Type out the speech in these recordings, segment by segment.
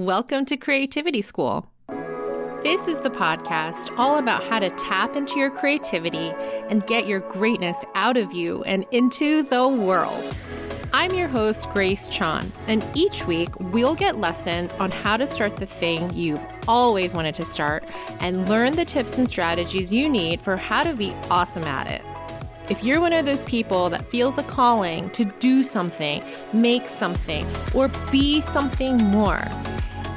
Welcome to Creativity School. This is the podcast all about how to tap into your creativity and get your greatness out of you and into the world. I'm your host, Grace Chan, and each week we'll get lessons on how to start the thing you've always wanted to start and learn the tips and strategies you need for how to be awesome at it. If you're one of those people that feels a calling to do something, make something, or be something more,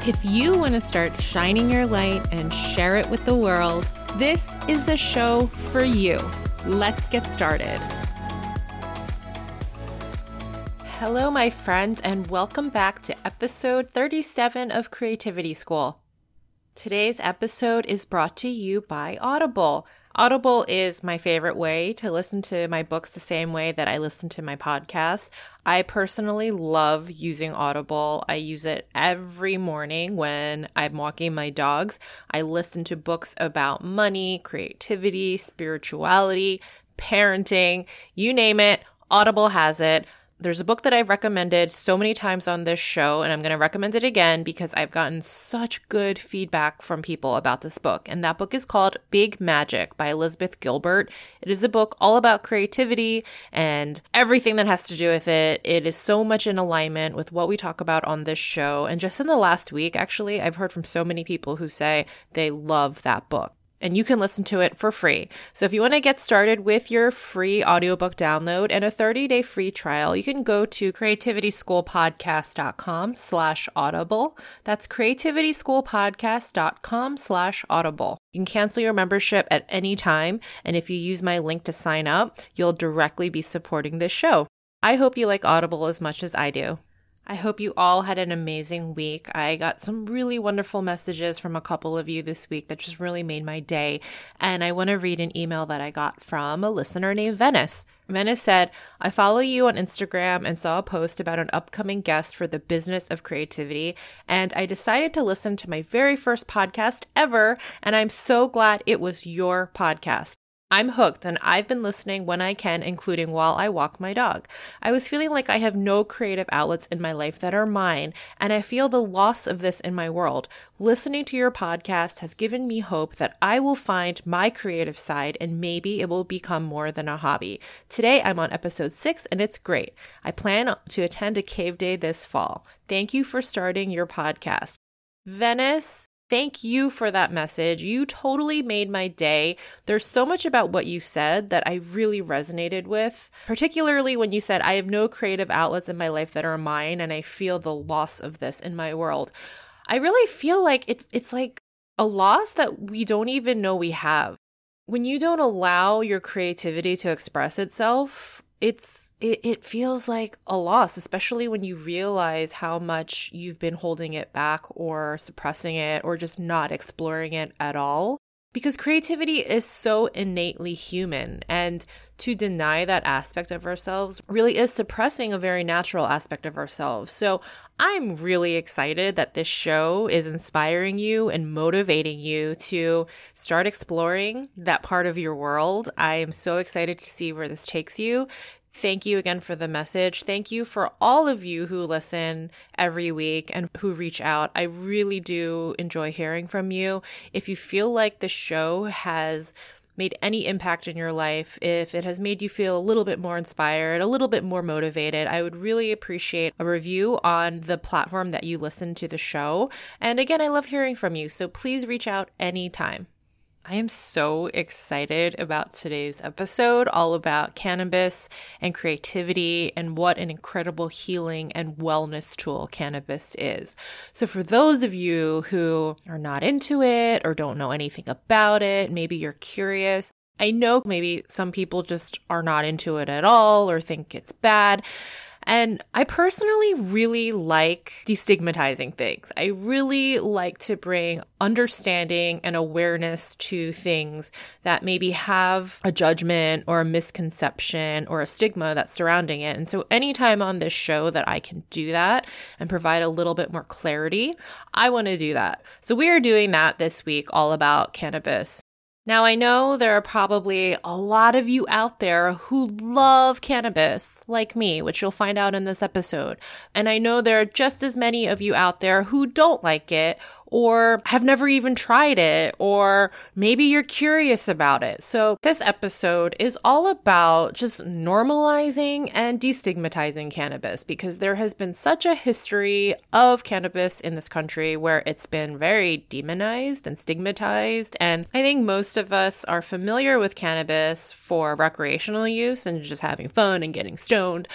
if you want to start shining your light and share it with the world, this is the show for you. Let's get started. Hello, my friends, and welcome back to episode 37 of Creativity School. Today's episode is brought to you by Audible. Audible is my favorite way to listen to my books the same way that I listen to my podcasts. I personally love using Audible. I use it every morning when I'm walking my dogs. I listen to books about money, creativity, spirituality, parenting, you name it. Audible has it. There's a book that I've recommended so many times on this show, and I'm going to recommend it again because I've gotten such good feedback from people about this book. And that book is called Big Magic by Elizabeth Gilbert. It is a book all about creativity and everything that has to do with it. It is so much in alignment with what we talk about on this show. And just in the last week, actually, I've heard from so many people who say they love that book and you can listen to it for free. So if you want to get started with your free audiobook download and a 30-day free trial, you can go to creativityschoolpodcast.com slash audible. That's creativityschoolpodcast.com slash audible. You can cancel your membership at any time, and if you use my link to sign up, you'll directly be supporting this show. I hope you like Audible as much as I do. I hope you all had an amazing week. I got some really wonderful messages from a couple of you this week that just really made my day. And I want to read an email that I got from a listener named Venice. Venice said, I follow you on Instagram and saw a post about an upcoming guest for the business of creativity. And I decided to listen to my very first podcast ever. And I'm so glad it was your podcast. I'm hooked and I've been listening when I can, including while I walk my dog. I was feeling like I have no creative outlets in my life that are mine, and I feel the loss of this in my world. Listening to your podcast has given me hope that I will find my creative side and maybe it will become more than a hobby. Today I'm on episode six and it's great. I plan to attend a cave day this fall. Thank you for starting your podcast. Venice, Thank you for that message. You totally made my day. There's so much about what you said that I really resonated with, particularly when you said, I have no creative outlets in my life that are mine, and I feel the loss of this in my world. I really feel like it, it's like a loss that we don't even know we have. When you don't allow your creativity to express itself, it's it, it feels like a loss especially when you realize how much you've been holding it back or suppressing it or just not exploring it at all because creativity is so innately human and to deny that aspect of ourselves really is suppressing a very natural aspect of ourselves. So I'm really excited that this show is inspiring you and motivating you to start exploring that part of your world. I am so excited to see where this takes you. Thank you again for the message. Thank you for all of you who listen every week and who reach out. I really do enjoy hearing from you. If you feel like the show has made any impact in your life, if it has made you feel a little bit more inspired, a little bit more motivated, I would really appreciate a review on the platform that you listen to the show. And again, I love hearing from you, so please reach out anytime. I am so excited about today's episode, all about cannabis and creativity and what an incredible healing and wellness tool cannabis is. So, for those of you who are not into it or don't know anything about it, maybe you're curious. I know maybe some people just are not into it at all or think it's bad. And I personally really like destigmatizing things. I really like to bring understanding and awareness to things that maybe have a judgment or a misconception or a stigma that's surrounding it. And so anytime on this show that I can do that and provide a little bit more clarity, I want to do that. So we are doing that this week all about cannabis Now, I know there are probably a lot of you out there who love cannabis, like me, which you'll find out in this episode. And I know there are just as many of you out there who don't like it or have never even tried it, or maybe you're curious about it. So this episode is all about just normalizing and destigmatizing cannabis because there has been such a history of cannabis in this country where it's been very demonized and stigmatized. And I think most of us are familiar with cannabis for recreational use and just having fun and getting stoned.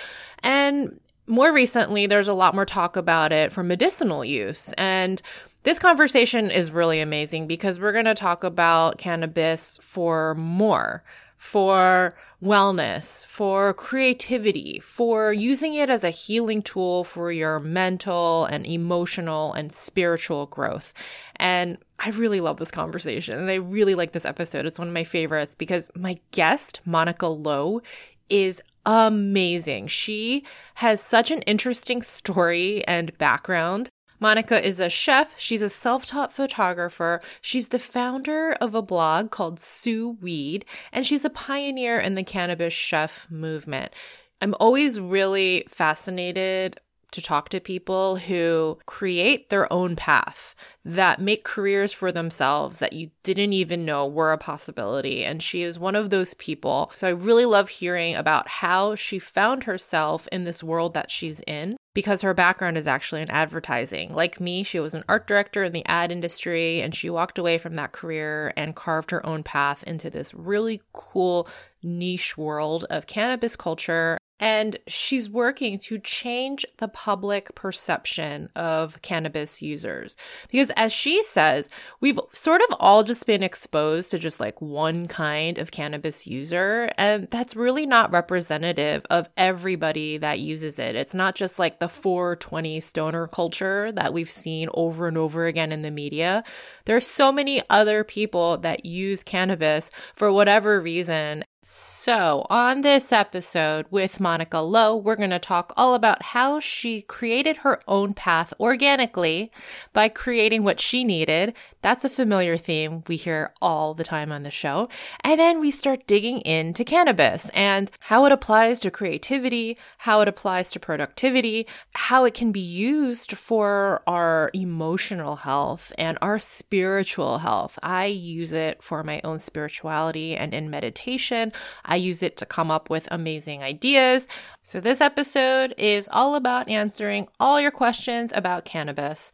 And more recently, there's a lot more talk about it for medicinal use. And this conversation is really amazing because we're going to talk about cannabis for more, for wellness, for creativity, for using it as a healing tool for your mental and emotional and spiritual growth. And I really love this conversation and I really like this episode. It's one of my favorites because my guest, Monica Lo, is amazing. She has such an interesting story and background. Monica is a chef. She's a self taught photographer. She's the founder of a blog called Sous Weed, and she's a pioneer in the cannabis chef movement. I'm always really fascinated to talk to people who create their own path, that make careers for themselves that you didn't even know were a possibility. And she is one of those people. So I really love hearing about how she found herself in this world that she's in because her background is actually in advertising. Like me, she was an art director in the ad industry and she walked away from that career and carved her own path into this really cool niche world of cannabis culture and she's working to change the public perception of cannabis users. Because as she says, we've sort of all just been exposed to just like one kind of cannabis user. And that's really not representative of everybody that uses it. It's not just like the 420 stoner culture that we've seen over and over again in the media. There are so many other people that use cannabis for whatever reason. So, on this episode with Monica Lo, we're going to talk all about how she created her own path organically by creating what she needed. That's a familiar theme we hear all the time on the show. And then we start digging into cannabis and how it applies to creativity, how it applies to productivity, how it can be used for our emotional health and our spiritual health. I use it for my own spirituality and in meditation. I use it to come up with amazing ideas. So, this episode is all about answering all your questions about cannabis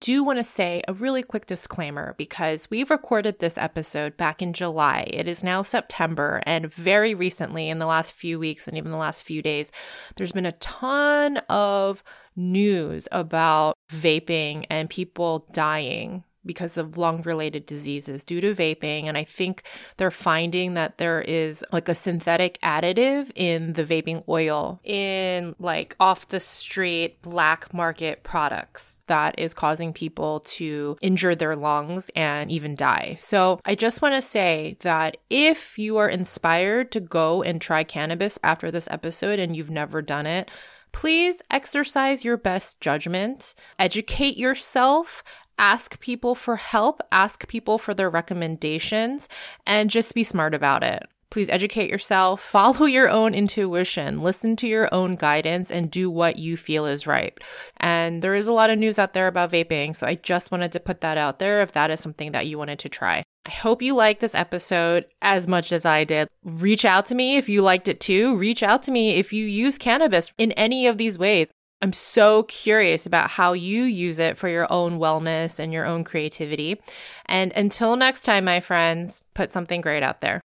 do want to say a really quick disclaimer because we've recorded this episode back in July. It is now September, and very recently, in the last few weeks and even the last few days, there's been a ton of news about vaping and people dying because of lung related diseases due to vaping. And I think they're finding that there is like a synthetic additive in the vaping oil in like off the street black market products that is causing people to injure their lungs and even die. So I just want to say that if you are inspired to go and try cannabis after this episode and you've never done it, please exercise your best judgment, educate yourself, ask people for help, ask people for their recommendations, and just be smart about it. Please educate yourself, follow your own intuition, listen to your own guidance, and do what you feel is right. And there is a lot of news out there about vaping, so I just wanted to put that out there if that is something that you wanted to try. I hope you liked this episode as much as I did. Reach out to me if you liked it too. Reach out to me if you use cannabis in any of these ways. I'm so curious about how you use it for your own wellness and your own creativity. And until next time, my friends, put something great out there.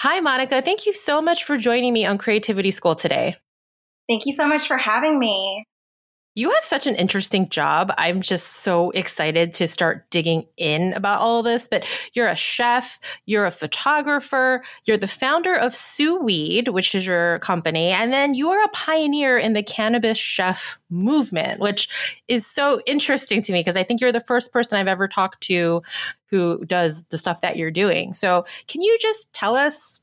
Hi, Monica. Thank you so much for joining me on Creativity School today. Thank you so much for having me. You have such an interesting job. I'm just so excited to start digging in about all of this. But you're a chef, you're a photographer, you're the founder of Sous Weed, which is your company, and then you are a pioneer in the cannabis chef movement, which is so interesting to me because I think you're the first person I've ever talked to who does the stuff that you're doing. So, can you just tell us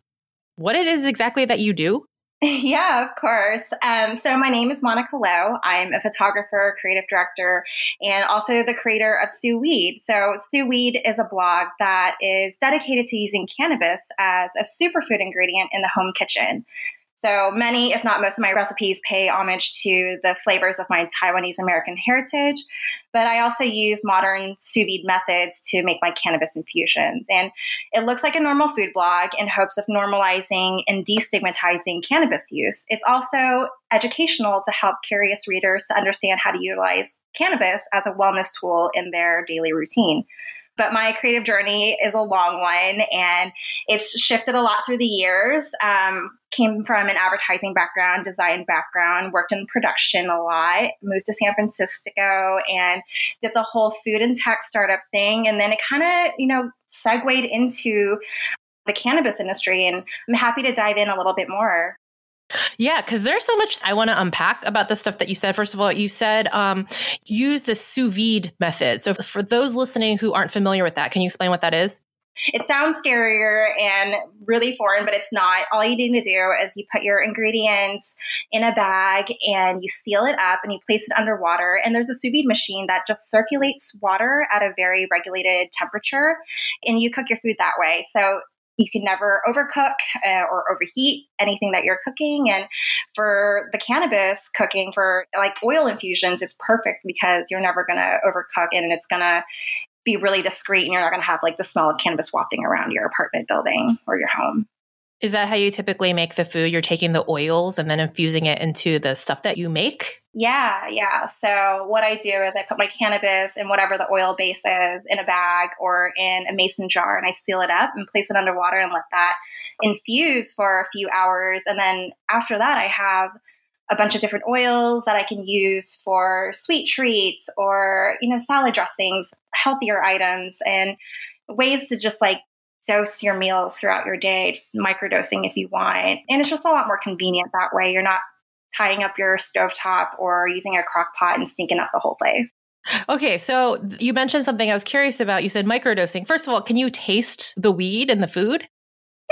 what it is exactly that you do? Yeah, of course. Um, so my name is Monica Lo. I'm a photographer, creative director, and also the creator of Sous Weed. So Sous Weed is a blog that is dedicated to using cannabis as a superfood ingredient in the home kitchen. So many, if not most of my recipes pay homage to the flavors of my Taiwanese American heritage, but I also use modern sous vide methods to make my cannabis infusions. And it looks like a normal food blog in hopes of normalizing and destigmatizing cannabis use. It's also educational to help curious readers to understand how to utilize cannabis as a wellness tool in their daily routine but my creative journey is a long one and it's shifted a lot through the years. Um, came from an advertising background, design background, worked in production a lot, moved to San Francisco and did the whole food and tech startup thing. And then it kind of, you know, segued into the cannabis industry. And I'm happy to dive in a little bit more. Yeah, because there's so much I want to unpack about the stuff that you said. First of all, you said um, use the sous vide method. So, for those listening who aren't familiar with that, can you explain what that is? It sounds scarier and really foreign, but it's not. All you need to do is you put your ingredients in a bag and you seal it up and you place it under water. And there's a sous vide machine that just circulates water at a very regulated temperature, and you cook your food that way. So you can never overcook uh, or overheat anything that you're cooking. And for the cannabis cooking, for like oil infusions, it's perfect because you're never going to overcook and it's going to be really discreet and you're not going to have like the smell of cannabis wafting around your apartment building or your home. Is that how you typically make the food? You're taking the oils and then infusing it into the stuff that you make? Yeah, yeah. So what I do is I put my cannabis and whatever the oil base is in a bag or in a mason jar and I seal it up and place it underwater and let that infuse for a few hours. And then after that, I have a bunch of different oils that I can use for sweet treats or, you know, salad dressings, healthier items, and ways to just like dose your meals throughout your day, just microdosing if you want. And it's just a lot more convenient that way. You're not tying up your stovetop or using a crock pot and stinking up the whole place. Okay, so you mentioned something I was curious about. You said microdosing. First of all, can you taste the weed in the food?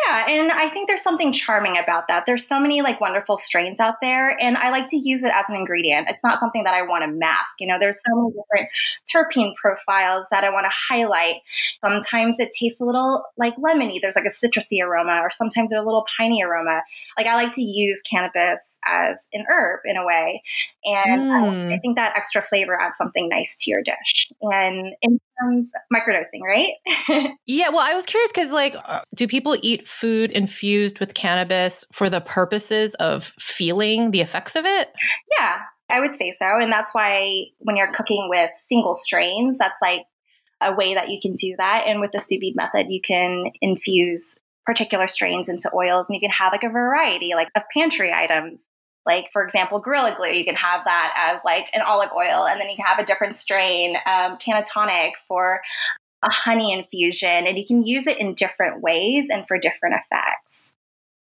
Yeah, and I think there's something charming about that. There's so many like wonderful strains out there, and I like to use it as an ingredient. It's not something that I want to mask. You know, there's so many different terpene profiles that I want to highlight. Sometimes it tastes a little like lemony. There's like a citrusy aroma, or sometimes there's a little piney aroma. Like I like to use cannabis as an herb in a way, and mm. I, I think that extra flavor adds something nice to your dish. And in microdosing, right? yeah. Well, I was curious because like, uh, do people eat food infused with cannabis for the purposes of feeling the effects of it? Yeah, I would say so. And that's why when you're cooking with single strains, that's like a way that you can do that. And with the sous vide method, you can infuse particular strains into oils and you can have like a variety like of pantry items like for example gorilla glue you can have that as like an olive oil and then you can have a different strain um, cannatonic for a honey infusion and you can use it in different ways and for different effects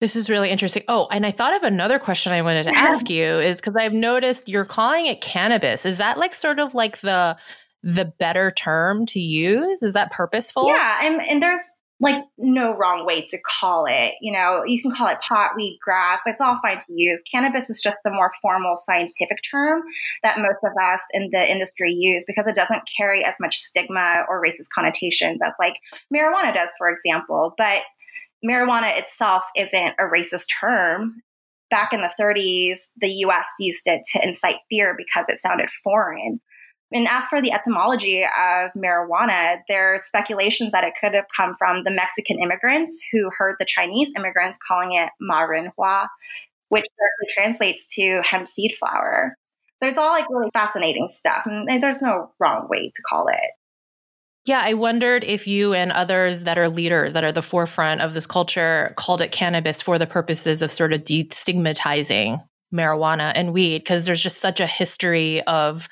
this is really interesting. Oh, and I thought of another question I wanted to ask you is because I've noticed you're calling it cannabis. Is that like sort of like the the better term to use? Is that purposeful? Yeah, and, and there's like no wrong way to call it. You know, you can call it pot, weed, grass. It's all fine to use. Cannabis is just the more formal scientific term that most of us in the industry use because it doesn't carry as much stigma or racist connotations as like marijuana does, for example. But marijuana itself isn't a racist term. Back in the 30s, the US used it to incite fear because it sounded foreign. And as for the etymology of marijuana, there's speculations that it could have come from the Mexican immigrants who heard the Chinese immigrants calling it marinhua, which translates to hemp seed flower. So it's all like really fascinating stuff. And there's no wrong way to call it. Yeah, I wondered if you and others that are leaders that are the forefront of this culture called it cannabis for the purposes of sort of destigmatizing marijuana and weed, because there's just such a history of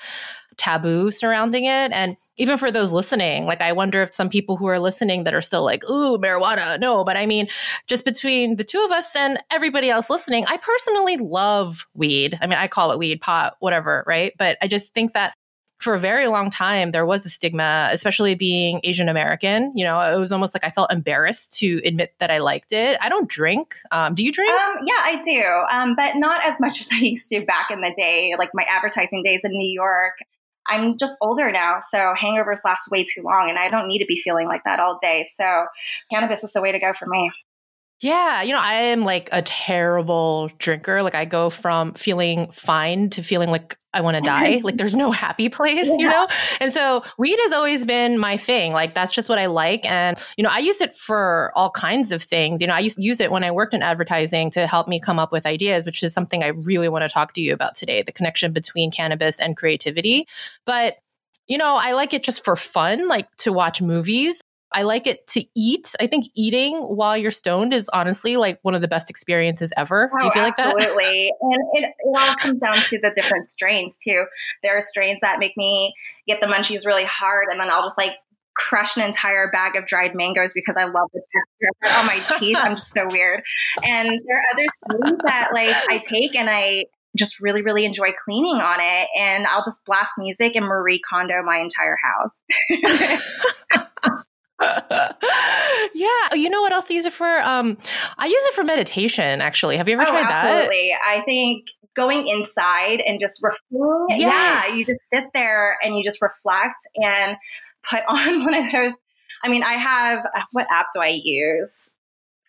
taboo surrounding it. And even for those listening, like I wonder if some people who are listening that are still like, ooh, marijuana, no. But I mean, just between the two of us and everybody else listening, I personally love weed. I mean, I call it weed, pot, whatever, right? But I just think that for a very long time, there was a stigma, especially being Asian American. You know, it was almost like I felt embarrassed to admit that I liked it. I don't drink. Um, do you drink? Um, yeah, I do, um, but not as much as I used to back in the day, like my advertising days in New York. I'm just older now, so hangovers last way too long, and I don't need to be feeling like that all day. So, cannabis is the way to go for me. Yeah, you know, I am like a terrible drinker. Like I go from feeling fine to feeling like I want to die. Like there's no happy place, yeah. you know? And so weed has always been my thing. Like that's just what I like. And, you know, I use it for all kinds of things. You know, I used to use it when I worked in advertising to help me come up with ideas, which is something I really want to talk to you about today, the connection between cannabis and creativity. But you know, I like it just for fun, like to watch movies. I like it to eat. I think eating while you're stoned is honestly like one of the best experiences ever. Oh, Do you oh, feel absolutely. like that? Absolutely. and it, it all comes down to the different strains too. There are strains that make me get the munchies really hard and then I'll just like crush an entire bag of dried mangoes because I love the texture on oh, my teeth. I'm just so weird. And there are other strains that like I take and I just really, really enjoy cleaning on it. And I'll just blast music and Marie Kondo my entire house. yeah. You know what else I use it for? Um, I use it for meditation, actually. Have you ever oh, tried absolutely. that? Absolutely. I think going inside and just reflecting. Yes. Yeah. You just sit there and you just reflect and put on one of those. I mean, I have, uh, what app do I use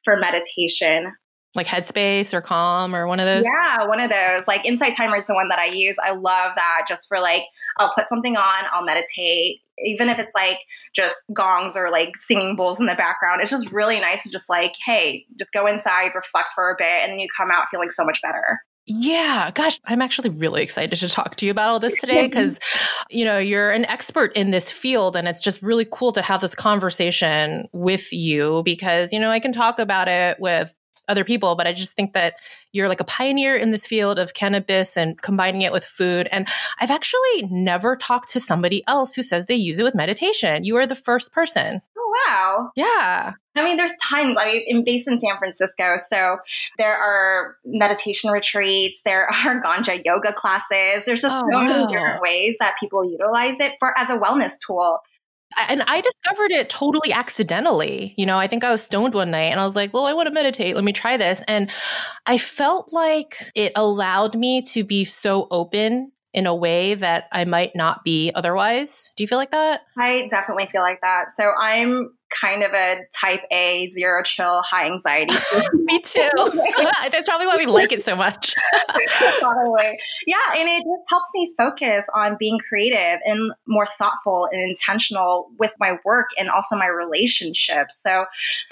for meditation? Like Headspace or Calm or one of those? Yeah, one of those. Like Insight Timer is the one that I use. I love that just for like, I'll put something on, I'll meditate, even if it's like just gongs or like singing bowls in the background. It's just really nice to just like, hey, just go inside, reflect for a bit, and then you come out feeling so much better. Yeah, gosh, I'm actually really excited to talk to you about all this today because, you know, you're an expert in this field and it's just really cool to have this conversation with you because, you know, I can talk about it with other people, but I just think that you're like a pioneer in this field of cannabis and combining it with food. And I've actually never talked to somebody else who says they use it with meditation. You are the first person. Oh, wow. Yeah. I mean, there's tons. I mean, in based in San Francisco, so there are meditation retreats, there are ganja yoga classes. There's just oh, so many different ways that people utilize it for as a wellness tool and I discovered it totally accidentally. You know, I think I was stoned one night and I was like, well, I want to meditate. Let me try this. And I felt like it allowed me to be so open in a way that I might not be otherwise. Do you feel like that? I definitely feel like that. So I'm kind of a type A, zero chill, high anxiety. Me too. That's probably why we like it so much. probably. Yeah. And it just helps me focus on being creative and more thoughtful and intentional with my work and also my relationships. So,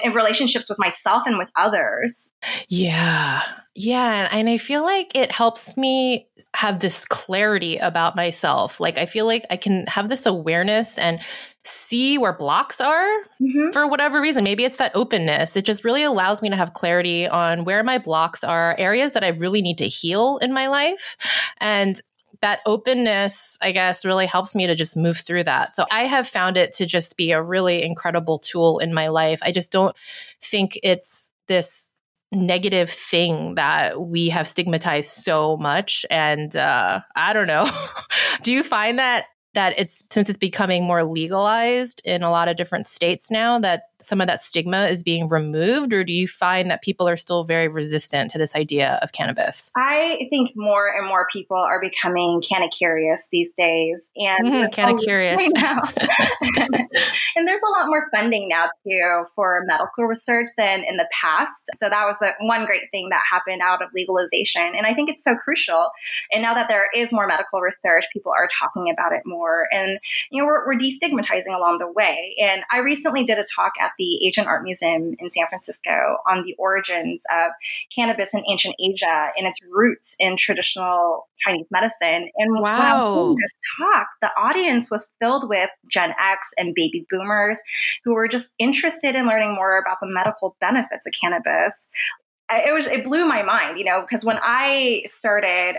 in relationships with myself and with others. Yeah. Yeah. And I feel like it helps me have this clarity about myself. Like, I feel like I can have this awareness and see where blocks are mm-hmm. for whatever reason. Maybe it's that openness. It just really allows me to have clarity on where my blocks are, areas that I really need to heal in my life. And that openness, I guess, really helps me to just move through that. So I have found it to just be a really incredible tool in my life. I just don't think it's this negative thing that we have stigmatized so much. And uh, I don't know. Do you find that that it's since it's becoming more legalized in a lot of different states now that some of that stigma is being removed or do you find that people are still very resistant to this idea of cannabis? I think more and more people are becoming canna curious these days and mm, canna curious and there's a lot more funding now too for medical research than in the past. So that was a, one great thing that happened out of legalization and i think it's so crucial. And now that there is more medical research people are talking about it more. And you know we're, we're destigmatizing along the way. And i recently did a talk at at the Asian Art Museum in San Francisco on the origins of cannabis in ancient Asia and its roots in traditional Chinese medicine. And wow. when this talk, the audience was filled with Gen X and baby boomers who were just interested in learning more about the medical benefits of cannabis. It was it blew my mind, you know, because when I started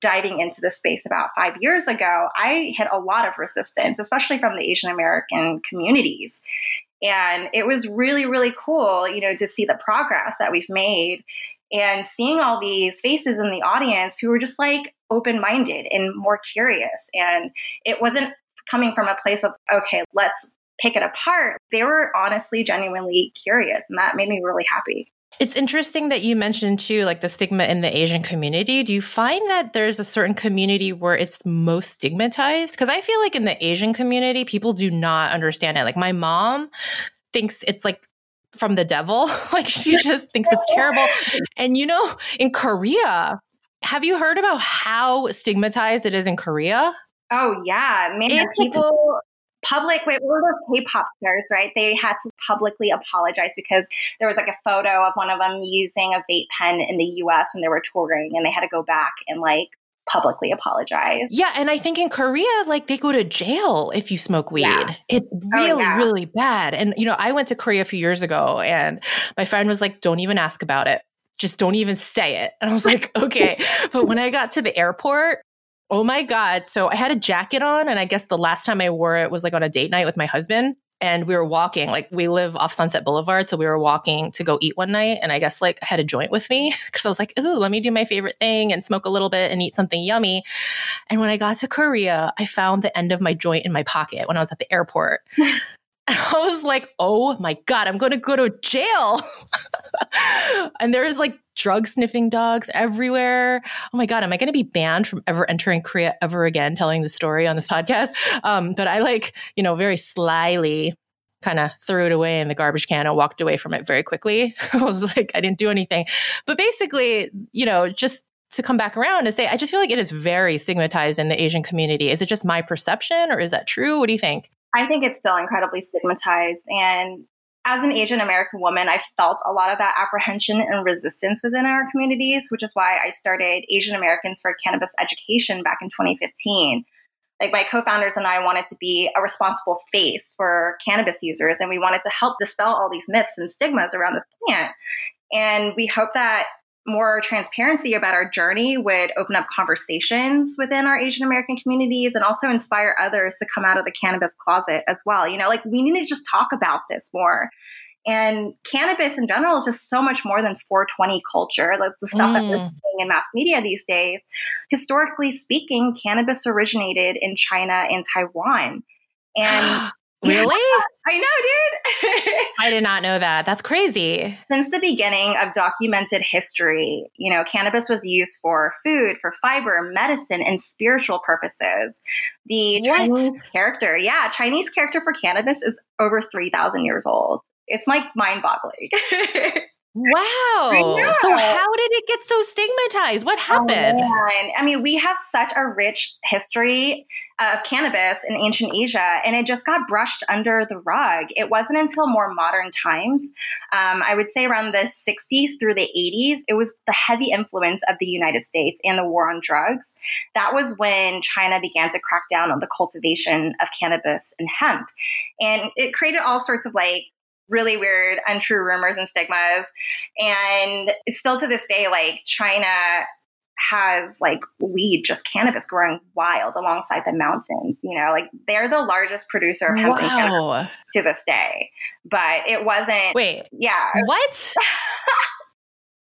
diving into this space about five years ago, I hit a lot of resistance, especially from the Asian American communities. And it was really, really cool, you know, to see the progress that we've made and seeing all these faces in the audience who were just like open minded and more curious. And it wasn't coming from a place of, okay, let's pick it apart. They were honestly, genuinely curious. And that made me really happy. It's interesting that you mentioned too, like the stigma in the Asian community. Do you find that there's a certain community where it's most stigmatized? Because I feel like in the Asian community, people do not understand it. Like my mom thinks it's like from the devil. like she just thinks it's terrible. And you know, in Korea, have you heard about how stigmatized it is in Korea? Oh yeah, man, people public wait what were those k-pop stars right they had to publicly apologize because there was like a photo of one of them using a vape pen in the us when they were touring and they had to go back and like publicly apologize. Yeah, and I think in Korea, like they go to jail if you smoke weed. Yeah. It's oh, really, oh, yeah. really bad. And you know, I went to Korea a few years ago, and my friend was like, "Don't even ask about it. Just don't even say it." And I was like, "Okay." but when I got to the airport, oh my god! So I had a jacket on, and I guess the last time I wore it was like on a date night with my husband and we were walking like we live off sunset boulevard so we were walking to go eat one night and i guess like i had a joint with me because i was like ooh let me do my favorite thing and smoke a little bit and eat something yummy and when i got to korea i found the end of my joint in my pocket when i was at the airport I was like, oh my God, I'm going to go to jail. and there is like drug sniffing dogs everywhere. Oh my God, am I going to be banned from ever entering Korea ever again telling the story on this podcast? Um, but I like, you know, very slyly kind of threw it away in the garbage can and walked away from it very quickly. I was like, I didn't do anything. But basically, you know, just to come back around and say, I just feel like it is very stigmatized in the Asian community. Is it just my perception or is that true? What do you think? I think it's still incredibly stigmatized. And as an Asian American woman, I felt a lot of that apprehension and resistance within our communities, which is why I started Asian Americans for Cannabis Education back in 2015. Like my co founders and I wanted to be a responsible face for cannabis users, and we wanted to help dispel all these myths and stigmas around this plant. And we hope that more transparency about our journey would open up conversations within our Asian American communities and also inspire others to come out of the cannabis closet as well. You know, like we need to just talk about this more. And cannabis in general is just so much more than 420 culture, like the stuff mm. that we're mm. seeing in mass media these days. Historically speaking, cannabis originated in China and Taiwan. And Really? I know, dude. I did not know that. That's crazy. Since the beginning of documented history, you know, cannabis was used for food, for fiber, medicine, and spiritual purposes. The what? Chinese character, yeah, Chinese character for cannabis is over 3,000 years old. It's like mind boggling. Wow. So how did it get so stigmatized? What oh, happened? Oh, I mean, we have such a rich history of cannabis in ancient Asia, and it just got brushed under the rug. It wasn't until more modern times, um, I would say around the 60s through the 80s, it was the heavy influence of the United States and the war on drugs. That was when China began to crack down on the cultivation of cannabis and hemp. And it created all sorts of like really weird, untrue rumors and stigmas. And still to this day, like China has like weed, just cannabis growing wild alongside the mountains. You know, like they're the largest producer of hemp wow. to this day. But it wasn't. Wait. Yeah. What?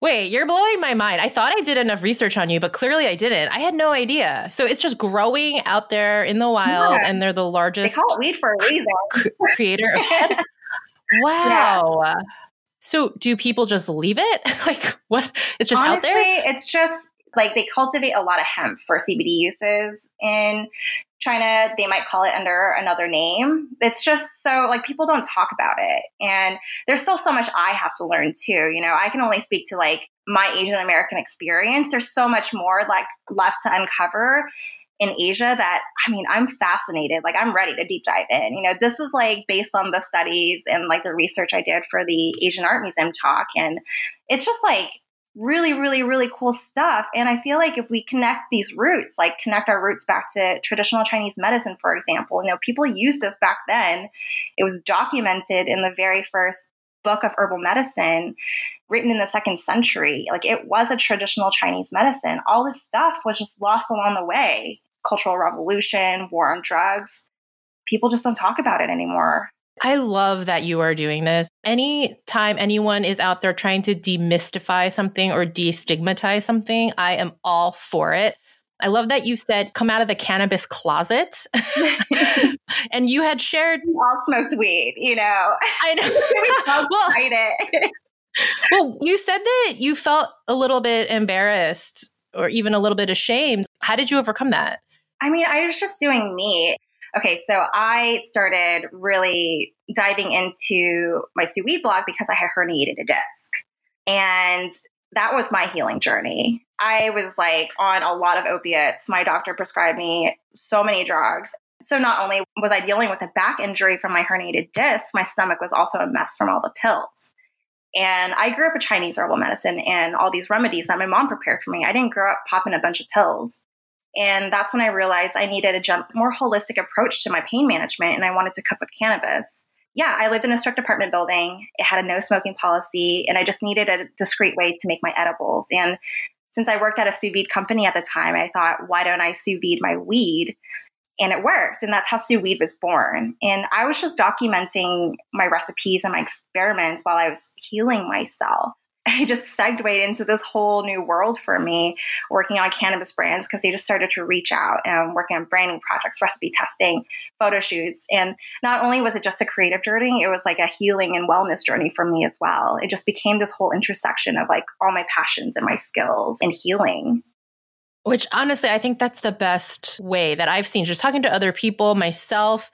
Wait, you're blowing my mind. I thought I did enough research on you, but clearly I didn't. I had no idea. So it's just growing out there in the wild, yeah. and they're the largest. They call it weed for a reason. creator of hemp. Wow. Yeah. So do people just leave it? like what? It's just Honestly, out there? It's just like they cultivate a lot of hemp for CBD uses in China. They might call it under another name. It's just so like people don't talk about it. And there's still so much I have to learn too. You know, I can only speak to like my Asian American experience. There's so much more like left to uncover in Asia that I mean, I'm fascinated. Like, I'm ready to deep dive in. You know, this is like based on the studies and like the research I did for the Asian Art Museum talk. And it's just like really, really, really cool stuff. And I feel like if we connect these roots, like connect our roots back to traditional Chinese medicine, for example, you know, people used this back then. It was documented in the very first book of herbal medicine written in the second century. Like it was a traditional Chinese medicine. All this stuff was just lost along the way. Cultural revolution, war on drugs. People just don't talk about it anymore. I love that you are doing this. Anytime anyone is out there trying to demystify something or destigmatize something, I am all for it. I love that you said come out of the cannabis closet. and you had shared we all smoked weed, you know. I know. well, it. well, you said that you felt a little bit embarrassed or even a little bit ashamed. How did you overcome that? I mean, I was just doing me. Okay, so I started really diving into my sous vide blog because I had herniated a disc. And that was my healing journey. I was like on a lot of opiates. My doctor prescribed me so many drugs. So not only was I dealing with a back injury from my herniated disc, my stomach was also a mess from all the pills. And I grew up with Chinese herbal medicine and all these remedies that my mom prepared for me. I didn't grow up popping a bunch of pills. And that's when I realized I needed a jump, more holistic approach to my pain management and I wanted to cook with cannabis. Yeah, I lived in a strict apartment building. It had a no smoking policy and I just needed a discreet way to make my edibles. And since I worked at a sous vide company at the time, I thought, why don't I sous vide my weed? And it worked. And that's how sous vide was born. And I was just documenting my recipes and my experiments while I was healing myself. I just segued into this whole new world for me working on cannabis brands because they just started to reach out and working on branding projects, recipe testing, photo shoots. And not only was it just a creative journey, it was like a healing and wellness journey for me as well. It just became this whole intersection of like all my passions and my skills and healing. Which honestly, I think that's the best way that I've seen just talking to other people, myself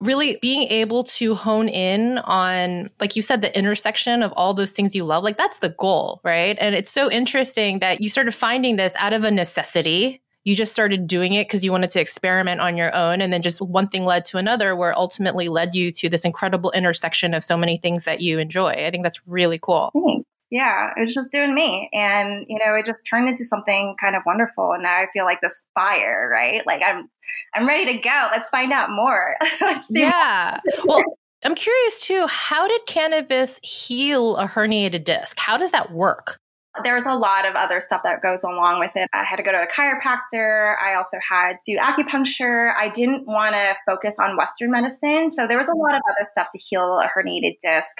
really being able to hone in on, like you said, the intersection of all those things you love, like that's the goal, right? And it's so interesting that you started finding this out of a necessity. You just started doing it because you wanted to experiment on your own. And then just one thing led to another, where ultimately led you to this incredible intersection of so many things that you enjoy. I think that's really cool. Thanks yeah, it was just doing me. And, you know, it just turned into something kind of wonderful. And now I feel like this fire, right? Like I'm I'm ready to go. Let's find out more. yeah. well, I'm curious too, how did cannabis heal a herniated disc? How does that work? There's a lot of other stuff that goes along with it. I had to go to a chiropractor. I also had to do acupuncture. I didn't want to focus on Western medicine. So there was a lot of other stuff to heal a herniated disc.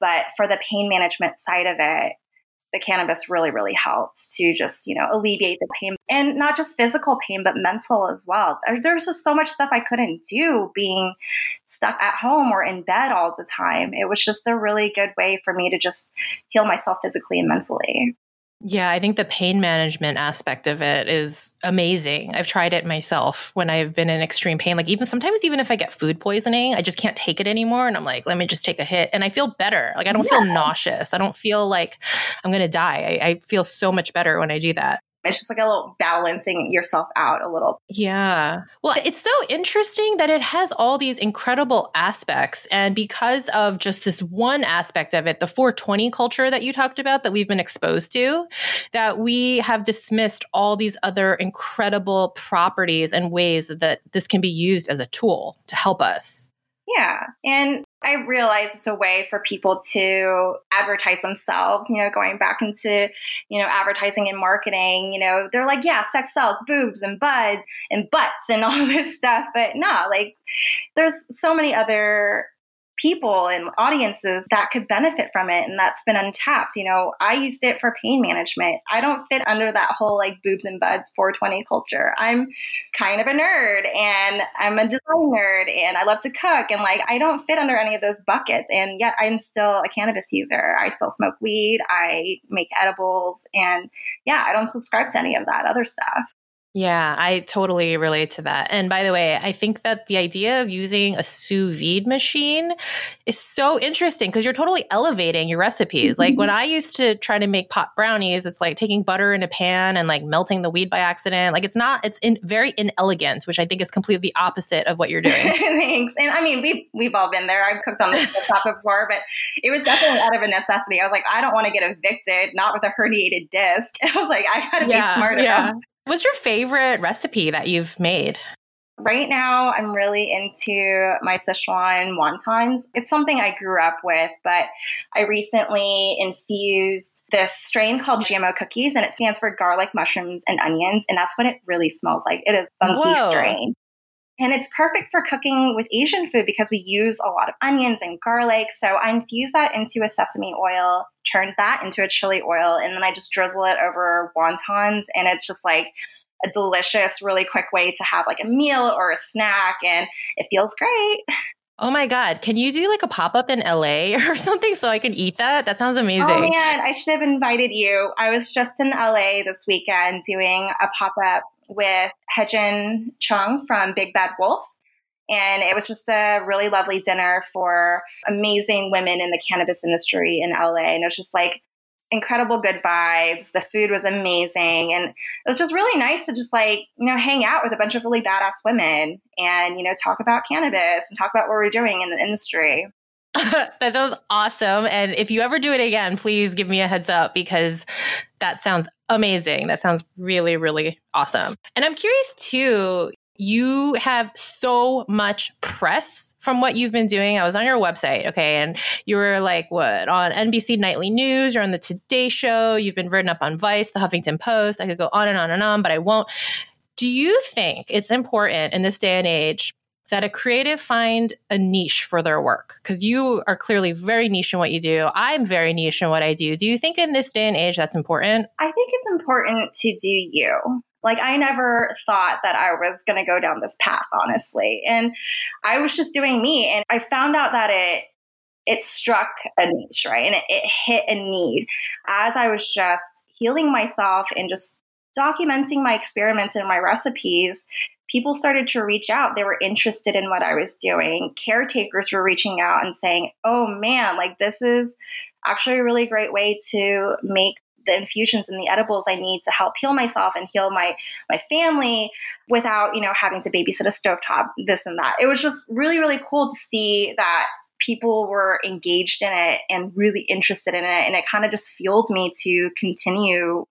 But for the pain management side of it, the cannabis really, really helps to just, you know, alleviate the pain and not just physical pain, but mental as well. There's just so much stuff I couldn't do being stuck at home or in bed all the time. It was just a really good way for me to just heal myself physically and mentally. Yeah, I think the pain management aspect of it is amazing. I've tried it myself when I've been in extreme pain. Like even sometimes even if I get food poisoning, I just can't take it anymore and I'm like, let me just take a hit and I feel better. Like I don't yeah. feel nauseous. I don't feel like I'm going to die. I, I feel so much better when I do that. It's just like a little balancing yourself out a little. Yeah. Well, it's so interesting that it has all these incredible aspects. And because of just this one aspect of it, the 420 culture that you talked about that we've been exposed to, that we have dismissed all these other incredible properties and ways that, that this can be used as a tool to help us. Yeah. And I realize it's a way for people to advertise themselves, you know, going back into, you know, advertising and marketing, you know, they're like, yeah, sex sells, boobs and buds and butts and all this stuff. But no, like there's so many other people and audiences that could benefit from it and that's been untapped. You know i used it for pain management. I don't fit under that whole like boobs and buds 420 culture. I'm kind of a nerd and i'm a design nerd and i love to cook and like i don't fit under any of those buckets and yet i'm still a cannabis user. I still smoke weed. I make edibles and yeah i don't subscribe to any of that other stuff yeah, I totally relate to that. And by the way, I think that the idea of using a sous vide machine is so interesting because you're totally elevating your recipes. Mm-hmm. Like when I used to try to make pot brownies, it's like taking butter in a pan and like melting the weed by accident. Like it's not, it's in, very inelegant, which I think is completely the opposite of what you're doing. Thanks. And I mean, we've, we've all been there. I've cooked on the top before, but it was definitely out of a necessity. I was like, I don't want to get evicted, not with a herniated disc. And I was like, I got to yeah, be smart yeah. enough What's your favorite recipe that you've made? Right now, I'm really into my Sichuan wontons. It's something I grew up with, but I recently infused this strain called GMO cookies, and it stands for garlic, mushrooms, and onions. And that's what it really smells like. It is funky Whoa. strain. And it's perfect for cooking with Asian food because we use a lot of onions and garlic. So I infuse that into a sesame oil, turn that into a chili oil, and then I just drizzle it over wontons. And it's just like a delicious, really quick way to have like a meal or a snack. And it feels great. Oh my God. Can you do like a pop up in LA or something so I can eat that? That sounds amazing. Oh man, I should have invited you. I was just in LA this weekend doing a pop up with Hejin Chung from Big Bad Wolf. And it was just a really lovely dinner for amazing women in the cannabis industry in LA. And it was just like incredible good vibes. The food was amazing. And it was just really nice to just like, you know, hang out with a bunch of really badass women and, you know, talk about cannabis and talk about what we're doing in the industry. that sounds awesome. And if you ever do it again, please give me a heads up because that sounds amazing. That sounds really, really awesome. And I'm curious too, you have so much press from what you've been doing. I was on your website, okay, and you were like, what, on NBC Nightly News, you're on the Today Show, you've been written up on Vice, the Huffington Post. I could go on and on and on, but I won't. Do you think it's important in this day and age that a creative find a niche for their work? Because you are clearly very niche in what you do. I'm very niche in what I do. Do you think in this day and age that's important? I think it's important to do you. Like, I never thought that I was going to go down this path, honestly. And I was just doing me. And I found out that it, it struck a niche, right? And it, it hit a need as I was just healing myself and just documenting my experiments and my recipes people started to reach out. They were interested in what I was doing. Caretakers were reaching out and saying, oh man, like this is actually a really great way to make the infusions and the edibles I need to help heal myself and heal my my family without, you know, having to babysit a stovetop, this and that. It was just really, really cool to see that people were engaged in it and really interested in it. And it kind of just fueled me to continue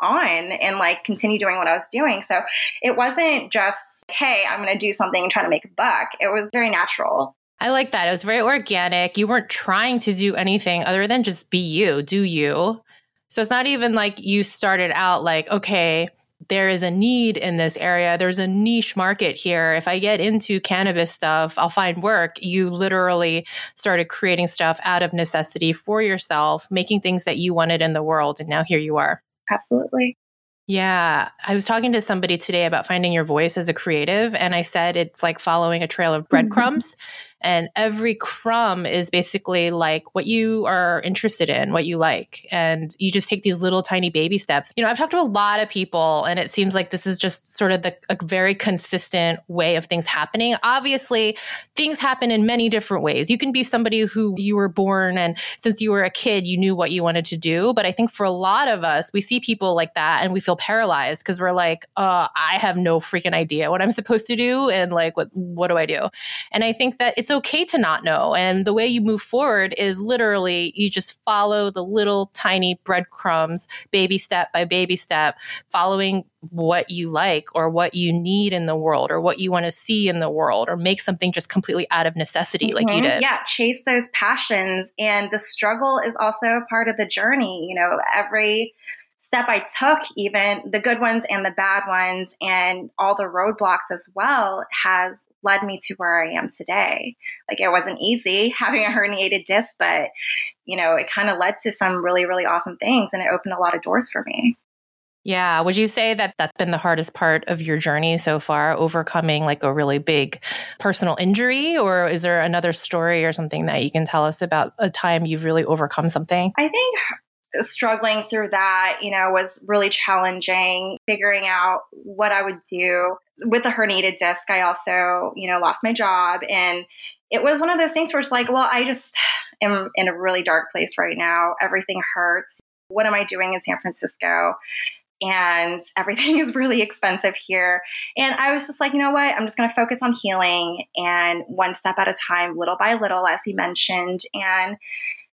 on and like continue doing what I was doing. So it wasn't just, hey, I'm going to do something and try to make a buck. It was very natural. I like that. It was very organic. You weren't trying to do anything other than just be you, do you. So it's not even like you started out like, okay, there is a need in this area. There's a niche market here. If I get into cannabis stuff, I'll find work. You literally started creating stuff out of necessity for yourself, making things that you wanted in the world. And now here you are. Absolutely. Yeah. I was talking to somebody today about finding your voice as a creative, and I said it's like following a trail of breadcrumbs. Mm-hmm and every crumb is basically like what you are interested in, what you like. And you just take these little tiny baby steps. You know, I've talked to a lot of people and it seems like this is just sort of the a very consistent way of things happening. Obviously, things happen in many different ways. You can be somebody who you were born and since you were a kid, you knew what you wanted to do. But I think for a lot of us, we see people like that and we feel paralyzed because we're like, uh, I have no freaking idea what I'm supposed to do. And like, what, what do I do? And I think that it's okay to not know. And the way you move forward is literally you just follow the little tiny breadcrumbs, baby step by baby step, following what you like or what you need in the world or what you want to see in the world or make something just completely out of necessity mm-hmm. like you mm-hmm. did. Yeah, chase those passions. And the struggle is also a part of the journey. You know, every step I took, even the good ones and the bad ones, and all the roadblocks as well, has led me to where I am today. Like it wasn't easy having a herniated disc, but you know, it kind of led to some really, really awesome things and it opened a lot of doors for me. Yeah. Would you say that that's been the hardest part of your journey so far, overcoming like a really big personal injury? Or is there another story or something that you can tell us about a time you've really overcome something? I think struggling through that, you know, was really challenging, figuring out what I would do. With a herniated disc, I also, you know, lost my job. And it was one of those things where it's like, well, I just am in a really dark place right now. Everything hurts. What am I doing in San Francisco? And everything is really expensive here. And I was just like, you know what? I'm just going to focus on healing and one step at a time, little by little, as he mentioned. And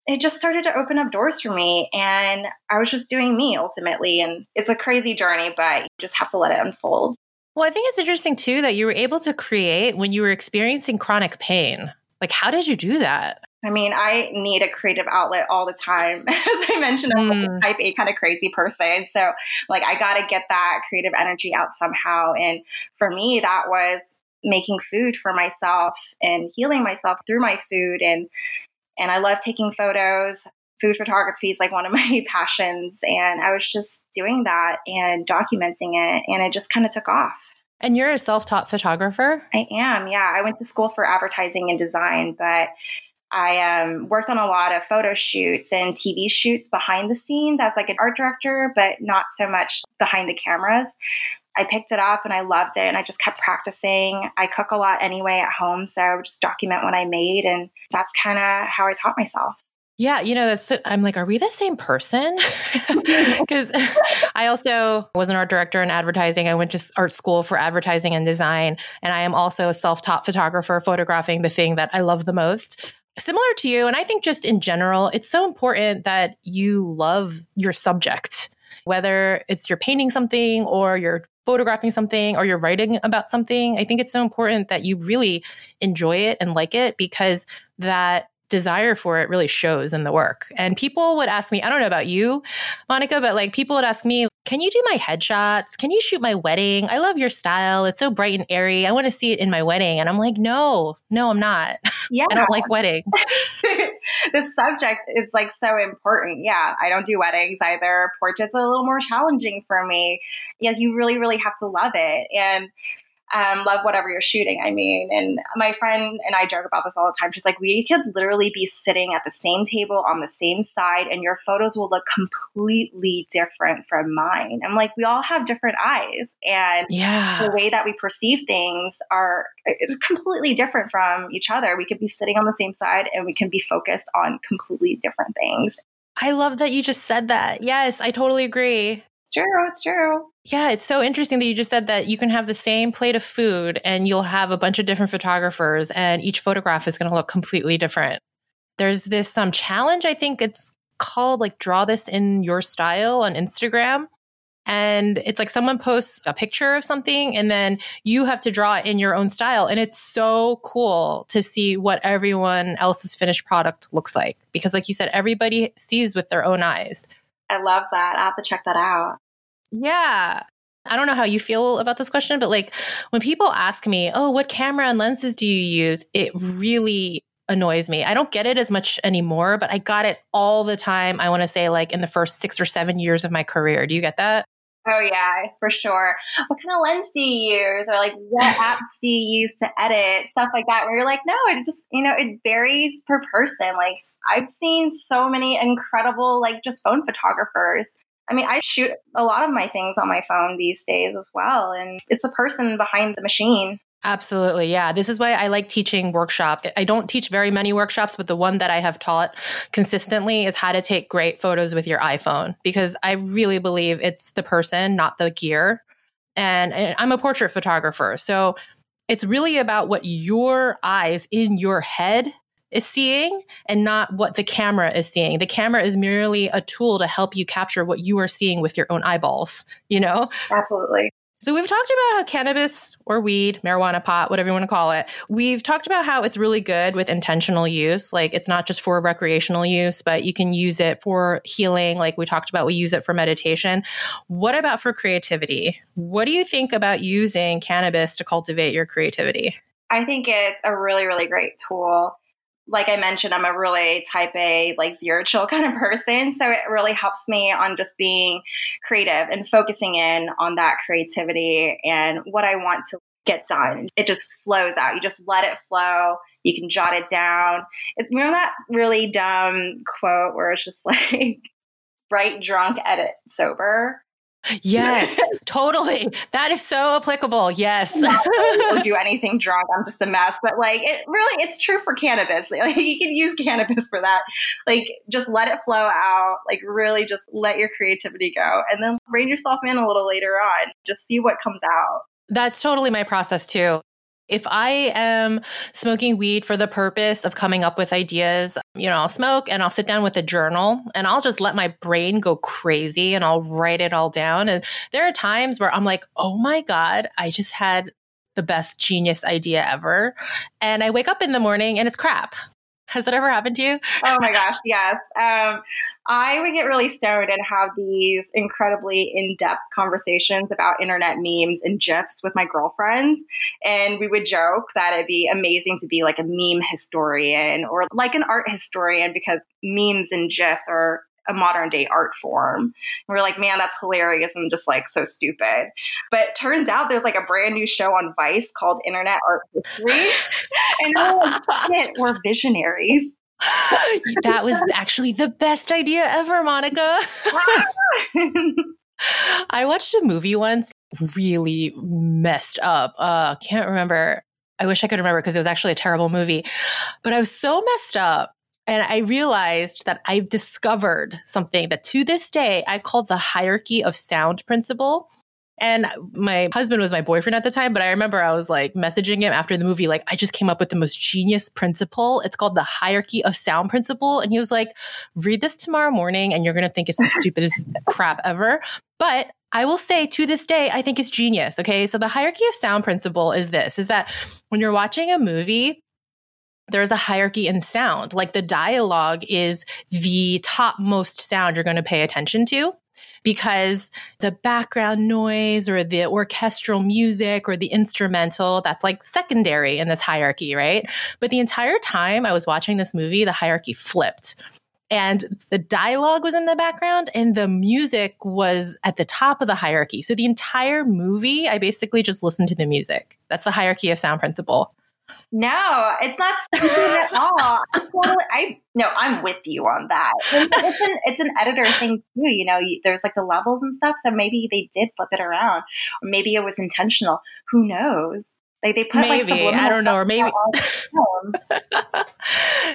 it just started to open up doors for me and I was just doing me ultimately and it's a crazy journey but you just have to let it unfold. Well, I think it's interesting too that you were able to create when you were experiencing chronic pain. Like how did you do that? I mean, I need a creative outlet all the time. As I mentioned, I'm mm. a type A kind of crazy person. So, like, I got to get that creative energy out somehow. And for me, that was making food for myself and healing myself through my food and and I love taking photos. Food photography is like one of my passions and I was just doing that and documenting it and it just kind of took off. And you're a self-taught photographer? I am. Yeah, I went to school for advertising and design, but I um, worked on a lot of photo shoots and TV shoots behind the scenes as like an art director, but not so much behind the cameras. I picked it up and I loved it and I just kept practicing. I cook a lot anyway at home, so I would just document what I made and that's kind of how I taught myself. Yeah, you know, that's so, I'm like, are we the same person? Because I also was an art director in advertising. I went to art school for advertising and design. And I am also a self taught photographer, photographing the thing that I love the most similar to you, and I think just in general, it's so important that you love your subject, whether it's you're painting something or you're photographing something or you're writing about something. I think it's so important that you really enjoy it and like it because that desire for it really shows in the work. And people would ask me, I don't know about you, Monica, but like people would ask me, can you do my headshots? Can you shoot my wedding? I love your style. It's so bright and airy. I want to see it in my wedding. And I'm like, no, no, I'm not. Yeah. I don't like weddings. the subject is like so important. Yeah. I don't do weddings either. Portraits are a little more challenging for me. Yeah. You really, really have to love it. And um, love whatever you're shooting. I mean, and my friend and I joke about this all the time. She's like, we could literally be sitting at the same table on the same side, and your photos will look completely different from mine. I'm like, we all have different eyes, and yeah. the way that we perceive things are completely different from each other. We could be sitting on the same side, and we can be focused on completely different things. I love that you just said that. Yes, I totally agree. It's true. It's true. Yeah, it's so interesting that you just said that you can have the same plate of food and you'll have a bunch of different photographers and each photograph is going to look completely different. There's this um challenge, I think it's called like draw this in your style on Instagram. And it's like someone posts a picture of something and then you have to draw it in your own style. And it's so cool to see what everyone else's finished product looks like. Because like you said, everybody sees with their own eyes. I love that. I have to check that out. Yeah. I don't know how you feel about this question, but like when people ask me, oh, what camera and lenses do you use? It really annoys me. I don't get it as much anymore, but I got it all the time. I want to say, like in the first six or seven years of my career. Do you get that? Oh, yeah, for sure. What kind of lens do you use? Or like, what apps do you use to edit? Stuff like that, where you're like, no, it just, you know, it varies per person. Like, I've seen so many incredible, like, just phone photographers I mean, I shoot a lot of my things on my phone these days as well. And it's a person behind the machine. Absolutely. Yeah. This is why I like teaching workshops. I don't teach very many workshops, but the one that I have taught consistently is how to take great photos with your iPhone because I really believe it's the person, not the gear. And, and I'm a portrait photographer. So it's really about what your eyes in your head is seeing and not what the camera is seeing. The camera is merely a tool to help you capture what you are seeing with your own eyeballs, you know? Absolutely. So we've talked about how cannabis or weed, marijuana, pot, whatever you want to call it. We've talked about how it's really good with intentional use. Like it's not just for recreational use, but you can use it for healing. Like we talked about, we use it for meditation. What about for creativity? What do you think about using cannabis to cultivate your creativity? I think it's a really, really great tool like I mentioned, I'm a really type A, like zero chill kind of person. So it really helps me on just being creative and focusing in on that creativity and what I want to get done. It just flows out. You just let it flow. You can jot it down. You know that really dumb quote where it's just like, bright, drunk, edit, sober. Yes, totally. That is so applicable. Yes. don't do anything drunk. I'm just a mess. But like it really it's true for cannabis. Like you can use cannabis for that. Like just let it flow out. Like really just let your creativity go. And then rein yourself in a little later on. Just see what comes out. That's totally my process too. If I am smoking weed for the purpose of coming up with ideas, you know, I'll smoke and I'll sit down with a journal and I'll just let my brain go crazy and I'll write it all down. And there are times where I'm like, oh my God, I just had the best genius idea ever. And I wake up in the morning and it's crap. Has that ever happened to you? Oh my gosh, yes. Um, I would get really stoned and have these incredibly in depth conversations about internet memes and GIFs with my girlfriends. And we would joke that it'd be amazing to be like a meme historian or like an art historian because memes and GIFs are a modern day art form. And we're like, man, that's hilarious and just like so stupid. But turns out there's like a brand new show on Vice called Internet Art History. and we're like, we're visionaries. that was actually the best idea ever, Monica. I watched a movie once, really messed up. Uh, can't remember. I wish I could remember because it was actually a terrible movie. But I was so messed up. And I realized that I've discovered something that to this day I call the hierarchy of sound principle. And my husband was my boyfriend at the time, but I remember I was like messaging him after the movie, like, I just came up with the most genius principle. It's called the hierarchy of sound principle. And he was like, read this tomorrow morning and you're going to think it's the stupidest crap ever. But I will say to this day, I think it's genius. Okay. So the hierarchy of sound principle is this, is that when you're watching a movie, there's a hierarchy in sound. Like the dialogue is the topmost sound you're going to pay attention to because the background noise or the orchestral music or the instrumental, that's like secondary in this hierarchy, right? But the entire time I was watching this movie, the hierarchy flipped. And the dialogue was in the background and the music was at the top of the hierarchy. So the entire movie, I basically just listened to the music. That's the hierarchy of sound principle. No, it's not stupid at all. I'm totally, I no, I'm with you on that. It's an it's an editor thing too. You know, you, there's like the levels and stuff. So maybe they did flip it around, or maybe it was intentional. Who knows? Like they put maybe like I don't know, or maybe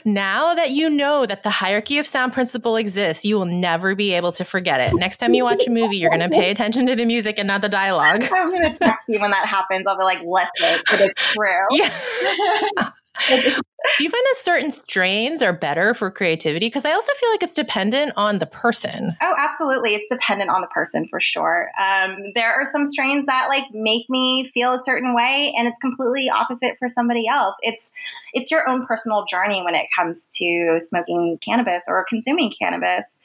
now that you know that the hierarchy of sound principle exists, you will never be able to forget it. Next time you watch a movie, you're going to pay attention to the music and not the dialogue. I'm going to text you when that happens. I'll be like, listen, but it is true. Yeah. Do you find that certain strains are better for creativity? Because I also feel like it's dependent on the person. Oh, absolutely. It's dependent on the person for sure. Um, there are some strains that like make me feel a certain way, and it's completely opposite for somebody else. It's it's your own personal journey when it comes to smoking cannabis or consuming cannabis.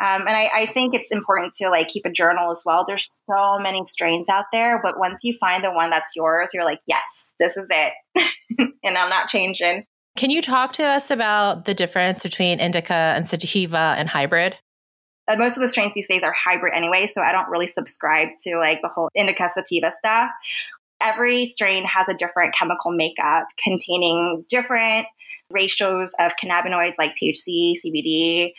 Um, and I, I think it's important to like keep a journal as well. There's so many strains out there, but once you find the one that's yours, you're like, yes, this is it, and I'm not changing. Can you talk to us about the difference between indica and sativa and hybrid? Uh, most of the strains these days are hybrid anyway, so I don't really subscribe to like the whole indica sativa stuff. Every strain has a different chemical makeup containing different ratios of cannabinoids like THC, CBD,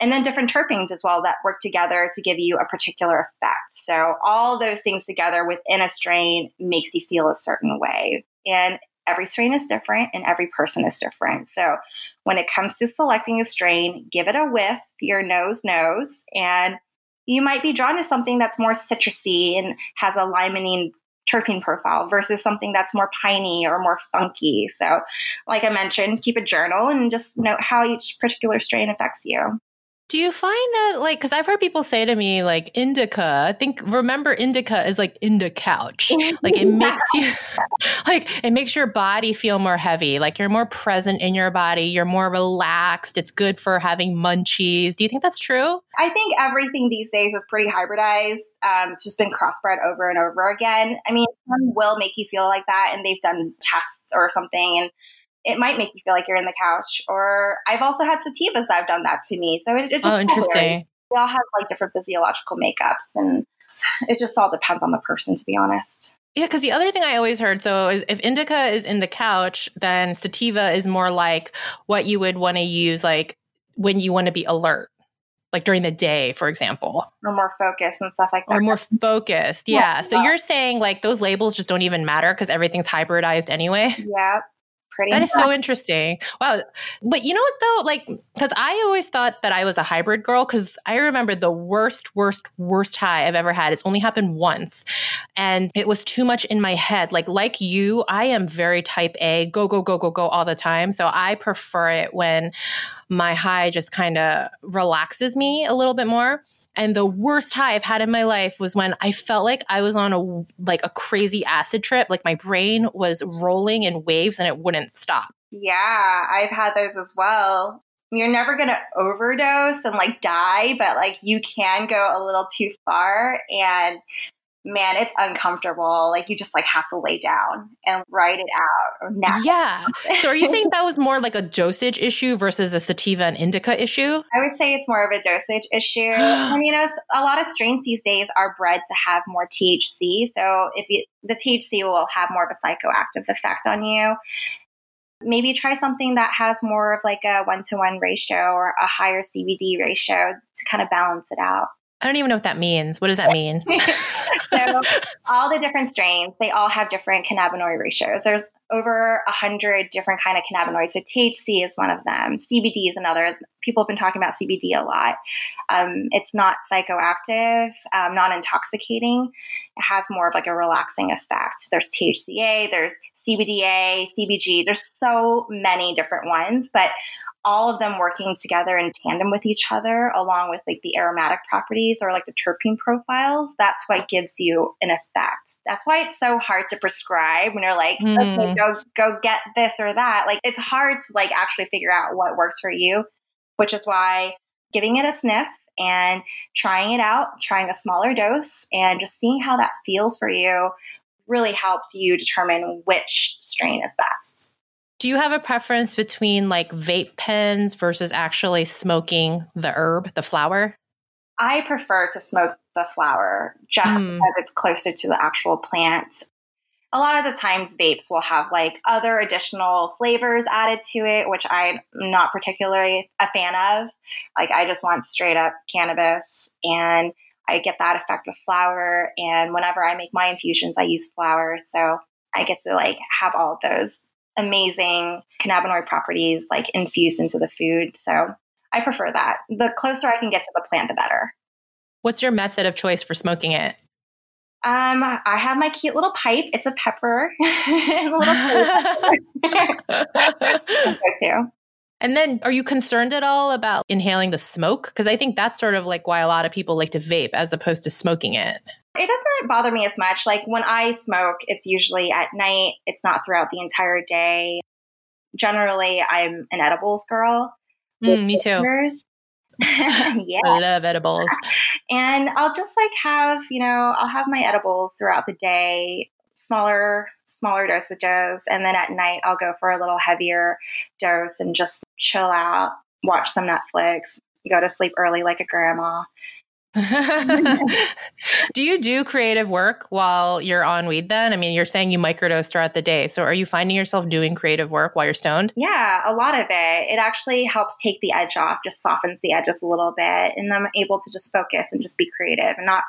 and then different terpenes as well that work together to give you a particular effect. So, all those things together within a strain makes you feel a certain way. And every strain is different and every person is different. So when it comes to selecting a strain, give it a whiff. Your nose knows. And you might be drawn to something that's more citrusy and has a limonene terpene profile versus something that's more piney or more funky. So, like I mentioned, keep a journal and just note how each particular strain affects you. Do you find that like because I've heard people say to me like indica? I think remember indica is like in the couch. Like it makes you like it makes your body feel more heavy. Like you're more present in your body. You're more relaxed. It's good for having munchies. Do you think that's true? I think everything these days is pretty hybridized. Um, it's just been crossbred over and over again. I mean, some will make you feel like that, and they've done tests or something, and it might make you feel like you're in the couch. Or I've also had sativas that have done that to me. So it, it oh, just oh, interesting. We all have like different physiological makeups, and it just all depends on the person, to be honest. Yeah, because the other thing I always heard so if indica is in the couch, then sativa is more like what you would want to use like when you want to be alert, like during the day, for example. Or more focused and stuff like that. Or more focused. Yeah. yeah. So you're saying like those labels just don't even matter because everything's hybridized anyway? Yeah pretty. That is so interesting. Wow. But you know what though? Like, because I always thought that I was a hybrid girl because I remember the worst, worst, worst high I've ever had. It's only happened once. And it was too much in my head. Like, like you, I am very type A, go, go, go, go, go all the time. So I prefer it when my high just kind of relaxes me a little bit more. And the worst high I've had in my life was when I felt like I was on a like a crazy acid trip. Like my brain was rolling in waves and it wouldn't stop. Yeah, I've had those as well. You're never going to overdose and like die, but like you can go a little too far. And man, it's uncomfortable. Like you just like have to lay down and write it out. yeah. So are you saying that was more like a dosage issue versus a sativa and indica issue? I would say it's more of a dosage issue. and you know, a lot of strains these days are bred to have more THC. So if you, the THC will have more of a psychoactive effect on you. Maybe try something that has more of like a one to one ratio or a higher CBD ratio to kind of balance it out. I don't even know what that means. What does that mean? so, all the different strains, they all have different cannabinoid ratios. There's over a hundred different kind of cannabinoids. So THC is one of them. CBD is another. People have been talking about CBD a lot. Um, it's not psychoactive, um, non intoxicating. It has more of like a relaxing effect. There's THCA, there's CBDA, CBG. There's so many different ones, but all of them working together in tandem with each other, along with like the aromatic properties or like the terpene profiles, that's what gives you an effect. That's why it's so hard to prescribe when you're like, mm. okay, go go get this or that. Like it's hard to like actually figure out what works for you, which is why giving it a sniff and trying it out, trying a smaller dose, and just seeing how that feels for you really helped you determine which strain is best. Do you have a preference between like vape pens versus actually smoking the herb, the flower? I prefer to smoke the flower just mm. because it's closer to the actual plant. A lot of the times, vapes will have like other additional flavors added to it, which I'm not particularly a fan of. Like, I just want straight up cannabis, and I get that effect with flower. And whenever I make my infusions, I use flower. So I get to like have all of those amazing cannabinoid properties like infused into the food. So I prefer that. The closer I can get to the plant, the better. What's your method of choice for smoking it? Um, I have my cute little pipe. It's a pepper. too. And then are you concerned at all about inhaling the smoke? Because I think that's sort of like why a lot of people like to vape as opposed to smoking it. It doesn't bother me as much. Like when I smoke, it's usually at night, it's not throughout the entire day. Generally, I'm an edibles girl. Mm, me too. yeah. I love edibles. And I'll just like have, you know, I'll have my edibles throughout the day, smaller, smaller dosages. And then at night, I'll go for a little heavier dose and just chill out, watch some Netflix, go to sleep early like a grandma. do you do creative work while you're on weed then? I mean, you're saying you microdose throughout the day. So are you finding yourself doing creative work while you're stoned? Yeah, a lot of it. It actually helps take the edge off, just softens the edges a little bit. And I'm able to just focus and just be creative and not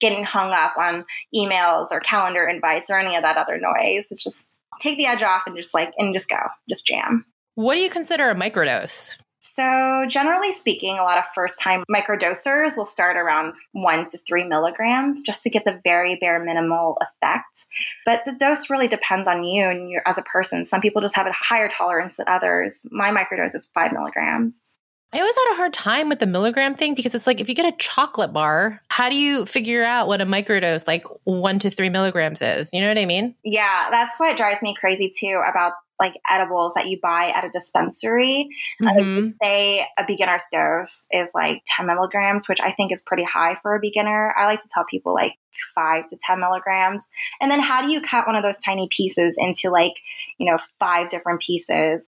getting hung up on emails or calendar invites or any of that other noise. It's just take the edge off and just like, and just go, just jam. What do you consider a microdose? So, generally speaking, a lot of first time microdosers will start around one to three milligrams just to get the very bare minimal effect. But the dose really depends on you and you as a person. Some people just have a higher tolerance than others. My microdose is five milligrams. I always had a hard time with the milligram thing because it's like if you get a chocolate bar, how do you figure out what a microdose like one to three milligrams is? You know what I mean? Yeah, that's what drives me crazy too about like edibles that you buy at a dispensary. Mm-hmm. say a beginner's dose is like 10 milligrams, which I think is pretty high for a beginner. I like to tell people like five to 10 milligrams. And then how do you cut one of those tiny pieces into like, you know, five different pieces?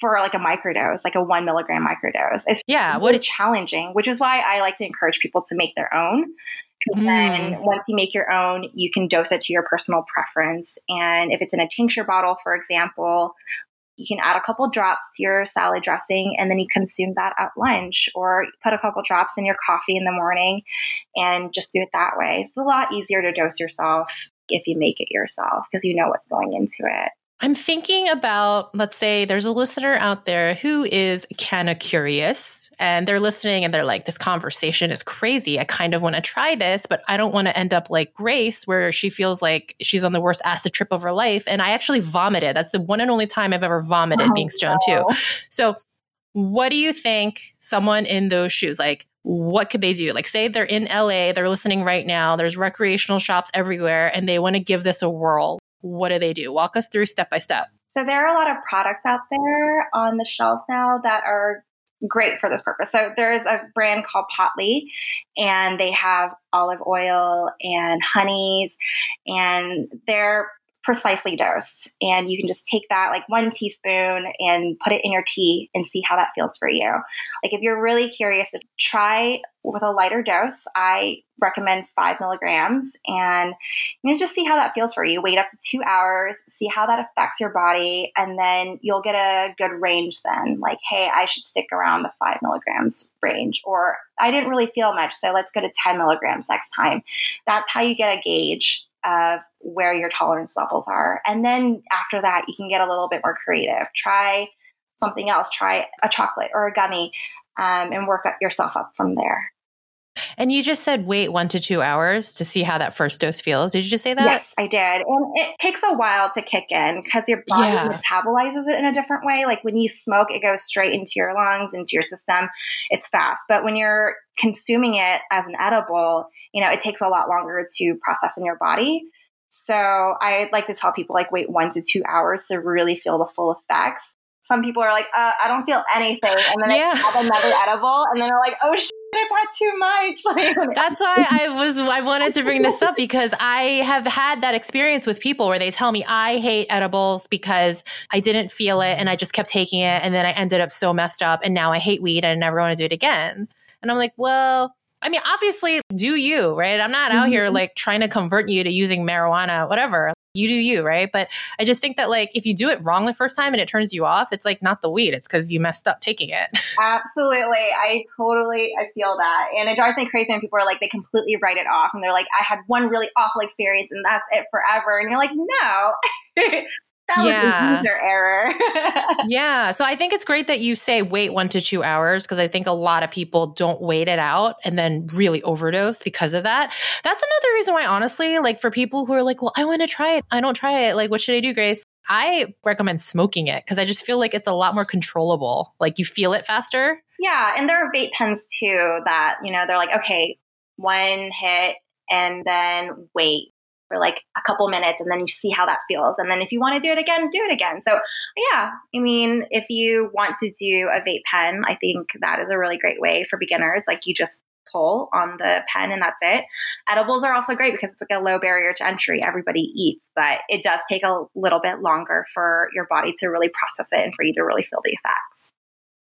For like a microdose, like a one milligram microdose, it's yeah, really what challenging. Which is why I like to encourage people to make their own Mm. then once you make your own, you can dose it to your personal preference. And if it's in a tincture bottle, for example, you can add a couple drops to your salad dressing and then you consume that at lunch or put a couple drops in your coffee in the morning and just do it that way. It's a lot easier to dose yourself if you make it yourself because you know what's going into it. I'm thinking about, let's say there's a listener out there who is kind of curious and they're listening and they're like, this conversation is crazy. I kind of want to try this, but I don't want to end up like Grace, where she feels like she's on the worst acid trip of her life. And I actually vomited. That's the one and only time I've ever vomited oh, being stoned no. too. So, what do you think someone in those shoes, like, what could they do? Like, say they're in LA, they're listening right now, there's recreational shops everywhere, and they want to give this a whirl what do they do? Walk us through step by step. So there are a lot of products out there on the shelves now that are great for this purpose. So there's a brand called Potli, and they have olive oil and honeys, and they're precisely dosed. And you can just take that like one teaspoon and put it in your tea and see how that feels for you. Like if you're really curious to try with a lighter dose, I recommend five milligrams and you know, just see how that feels for you. Wait up to two hours, see how that affects your body, and then you'll get a good range then. Like, hey, I should stick around the five milligrams range, or I didn't really feel much, so let's go to 10 milligrams next time. That's how you get a gauge of where your tolerance levels are. And then after that, you can get a little bit more creative. Try something else, try a chocolate or a gummy, um, and work yourself up from there. And you just said wait one to two hours to see how that first dose feels. Did you just say that? Yes, I did. And it takes a while to kick in because your body yeah. metabolizes it in a different way. Like when you smoke, it goes straight into your lungs, into your system. It's fast. But when you're consuming it as an edible, you know, it takes a lot longer to process in your body. So I like to tell people like wait one to two hours to really feel the full effects. Some people are like, uh, I don't feel anything, and then yeah. they have another edible, and then they're like, oh shit, I bought too much. That's why I was I wanted to bring this up because I have had that experience with people where they tell me I hate edibles because I didn't feel it and I just kept taking it, and then I ended up so messed up, and now I hate weed and I never want to do it again. And I'm like, well, I mean, obviously, do you, right? I'm not out mm-hmm. here like trying to convert you to using marijuana, whatever. You do you, right? But I just think that like if you do it wrong the first time and it turns you off, it's like not the weed. It's because you messed up taking it. Absolutely. I totally I feel that. And it drives me crazy when people are like they completely write it off and they're like, I had one really awful experience and that's it forever. And you're like, no. that yeah. was a user error. yeah. So I think it's great that you say wait one to two hours because I think a lot of people don't wait it out and then really overdose because of that. That's another reason why, honestly, like for people who are like, well, I want to try it. I don't try it. Like, what should I do, Grace? I recommend smoking it because I just feel like it's a lot more controllable. Like you feel it faster. Yeah. And there are vape pens too that, you know, they're like, okay, one hit and then wait for like a couple minutes and then you see how that feels. And then if you want to do it again, do it again. So, yeah, I mean, if you want to do a vape pen, I think that is a really great way for beginners. Like you just pull on the pen and that's it. Edibles are also great because it's like a low barrier to entry. Everybody eats, but it does take a little bit longer for your body to really process it and for you to really feel the effects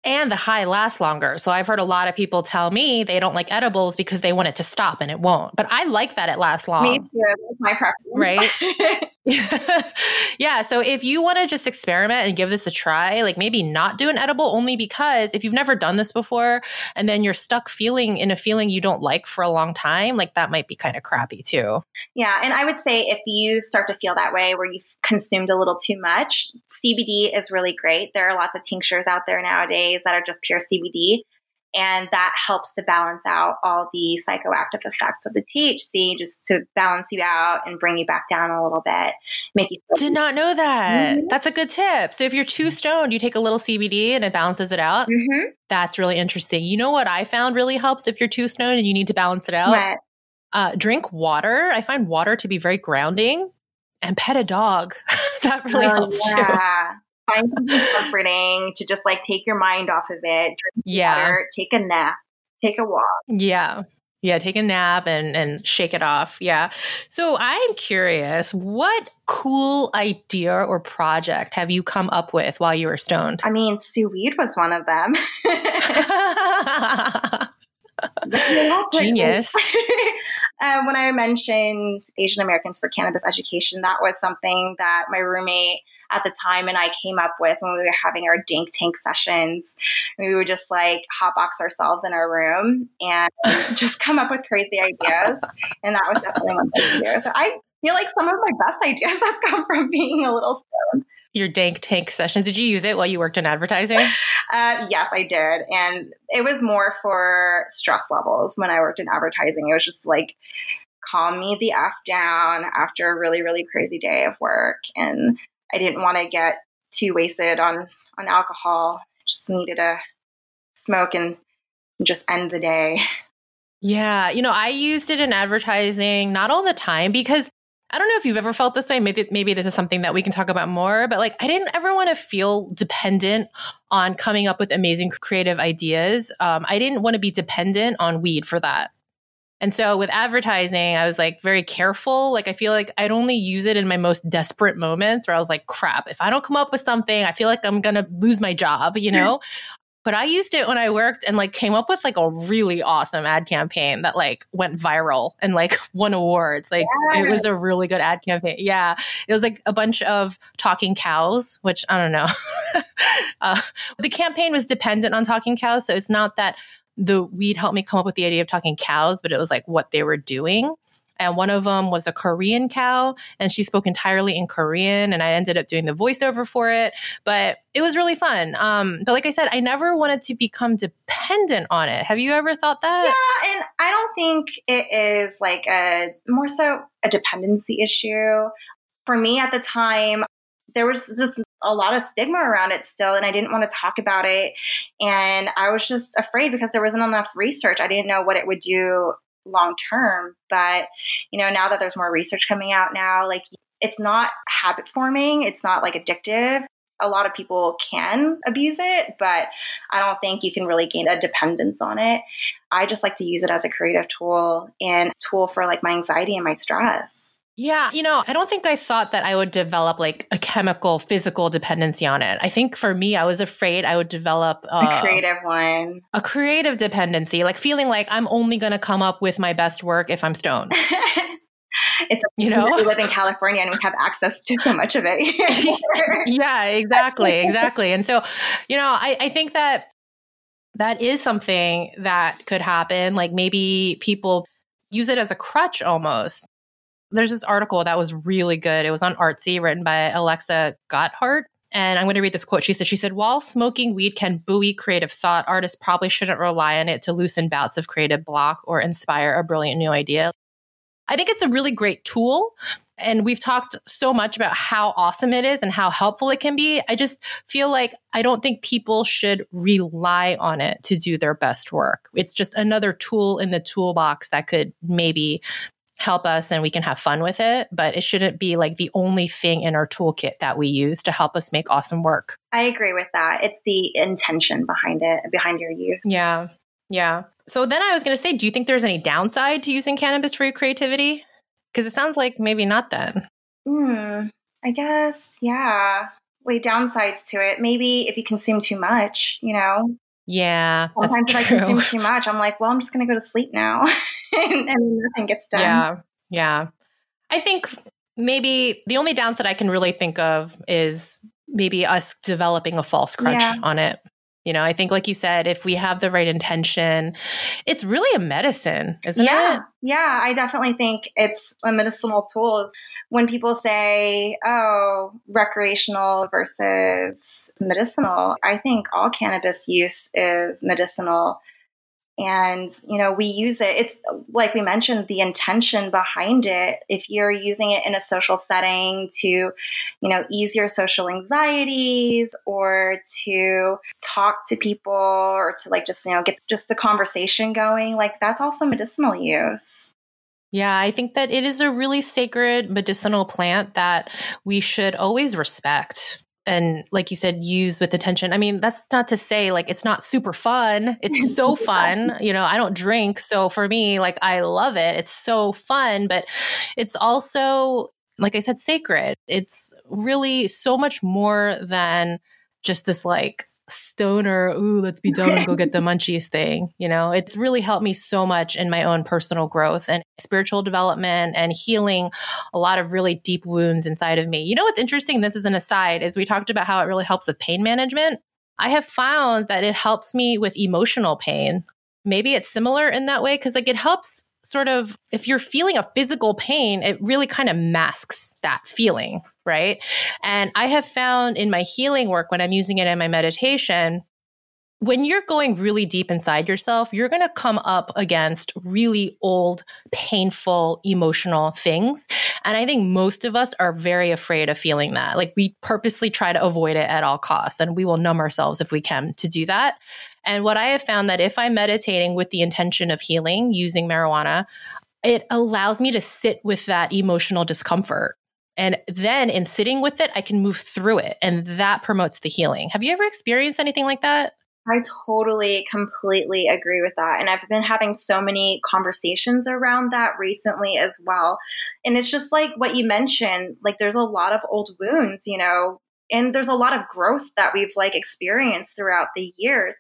and the high lasts longer. So I've heard a lot of people tell me they don't like edibles because they want it to stop and it won't. But I like that it lasts long. Me too. That's my preference. Right? yeah. So if you want to just experiment and give this a try, like maybe not do an edible only because if you've never done this before and then you're stuck feeling in a feeling you don't like for a long time, like that might be kind of crappy too. Yeah. And I would say if you start to feel that way where you've consumed a little too much, CBD is really great. There are lots of tinctures out there nowadays that are just pure CBD. And that helps to balance out all the psychoactive effects of the THC, just to balance you out and bring you back down a little bit. Make you did not know that. Mm-hmm. That's a good tip. So if you're too stoned, you take a little CBD and it balances it out. Mm-hmm. That's really interesting. You know what I found really helps if you're too stoned and you need to balance it out. What? Uh, drink water. I find water to be very grounding, and pet a dog. that really oh, helps yeah. too find something comforting to just like take your mind off of it. Drink yeah. water, take a nap, take a walk. Yeah. Yeah, take a nap and and shake it off. Yeah. So I'm curious, what cool idea or project have you come up with while you were stoned? I mean, Sous Weed was one of them. Genius. uh, when I mentioned Asian Americans for Cannabis Education, that was something that my roommate at the time and I came up with when we were having our dank tank sessions. We would just like hotbox ourselves in our room and just come up with crazy ideas. And that was definitely one of do. So I feel like some of my best ideas have come from being a little stoned. Your dank tank sessions. Did you use it while you worked in advertising? Uh, yes, I did. And it was more for stress levels when I worked in advertising. It was just like, calm me the F down after a really, really crazy day of work. And I didn't want to get too wasted on on alcohol. Just needed a smoke and just end the day. Yeah, you know, I used it in advertising not all the time because I don't know if you've ever felt this way. Maybe maybe this is something that we can talk about more, but like I didn't ever want to feel dependent on coming up with amazing creative ideas. Um, I didn't want to be dependent on weed for that. And so with advertising, I was like very careful. Like I feel like I'd only use it in my most desperate moments where I was like, crap, if I don't come up with something, I feel like I'm going to lose my job, you know? But I used it when I worked and like came up with like a really awesome ad campaign that like went viral and like won awards. Like yeah. it was a really good ad campaign. Yeah. It was like a bunch of talking cows, which I don't know. uh, the campaign was dependent on talking cows. So it's not that the weed helped me come up with the idea of talking cows, but it was like what they were doing and one of them was a Korean cow, and she spoke entirely in Korean, and I ended up doing the voiceover for it. But it was really fun. Um, but like I said, I never wanted to become dependent on it. Have you ever thought that? Yeah, and I don't think it is like a more so a dependency issue. For me at the time, there was just a lot of stigma around it still and I didn't want to talk about it and I was just afraid because there wasn't enough research. I didn't know what it would do long term. But, you know, now that there's more research coming out now, like it's not habit forming, it's not like addictive. A lot of people can abuse it, but I don't think you can really gain a dependence on it. I just like to use it as a creative tool and tool for like my anxiety and my stress. Yeah, you know, I don't think I thought that I would develop like a chemical, physical dependency on it. I think for me, I was afraid I would develop uh, a creative one, a creative dependency, like feeling like I'm only going to come up with my best work if I'm stoned. it's you know we live in California and we have access to so much of it. yeah, exactly, exactly. And so, you know, I, I think that that is something that could happen. Like maybe people use it as a crutch almost there's this article that was really good. It was on Artsy, written by Alexxa Gotthardt. And I'm going to read this quote. She said, she said, while smoking weed can buoy creative thought, artists probably shouldn't rely on it to loosen bouts of creative block or inspire a brilliant new idea. I think it's a really great tool. And we've talked so much about how awesome it is and how helpful it can be. I just feel like I don't think people should rely on it to do their best work. It's just another tool in the toolbox that could maybe help us and we can have fun with it, but it shouldn't be like the only thing in our toolkit that we use to help us make awesome work. I agree with that. It's the intention behind it, behind your use. Yeah. Yeah. So then I was going to say, do you think there's any downside to using cannabis for your creativity? Because it sounds like maybe not then. Hmm. I guess, yeah. Wait, downsides to it. Maybe if you consume too much, you know, yeah. Sometimes if I consume too much, I'm like, well, I'm just going to go to sleep now. and, and nothing gets done. Yeah. Yeah. I think maybe the only downside I can really think of is maybe us developing a false crutch yeah. on it. You know, I think, like you said, if we have the right intention, it's really a medicine, isn't it? yeah. it? Yeah, I definitely think it's a medicinal tool when people say, oh, recreational versus medicinal, I think all cannabis use is medicinal. And, you know, we use it. It's like we mentioned, the intention behind it. If you're using it in a social setting to, you know, ease your social anxieties or to talk to people or to like just, you know, get just the conversation going, like that's also medicinal use. Yeah, I think that it is a really sacred medicinal plant that we should always respect and like you said use with attention. I mean that's not to say like it's not super fun. It's so fun. You know i don't drink so for me like i love it. It's so fun but it's also like i said sacred. It's really so much more than just this like stoner, ooh, let's be dumb and go get the munchies thing. You know, it's really helped me so much in my own personal growth and spiritual development and healing a lot of really deep wounds inside of me. You know, what's interesting? This is an aside, is we talked about how it really helps with pain management. I have found that it helps me with emotional pain. Maybe it's similar in that way because, like, it helps sort of, if you're feeling a physical pain, it really kind of masks that feeling, right? And I have found in my healing work, when I'm using it in my meditation, when you're going really deep inside yourself, you're going to come up against really old, painful, emotional things. And I think most of us are very afraid of feeling that. Like we purposely try to avoid it at all costs, and we will numb ourselves if we can to do that. And what I have found that if I'm meditating with the intention of healing using marijuana, it allows me to sit with that emotional discomfort. And then in sitting with it, I can move through it. And that promotes the healing. Have you ever experienced anything like that? I totally, completely agree with that. And I've been having so many conversations around that recently as well. And it's just like what you mentioned like, there's a lot of old wounds, you know, and there's a lot of growth that we've like experienced throughout the years.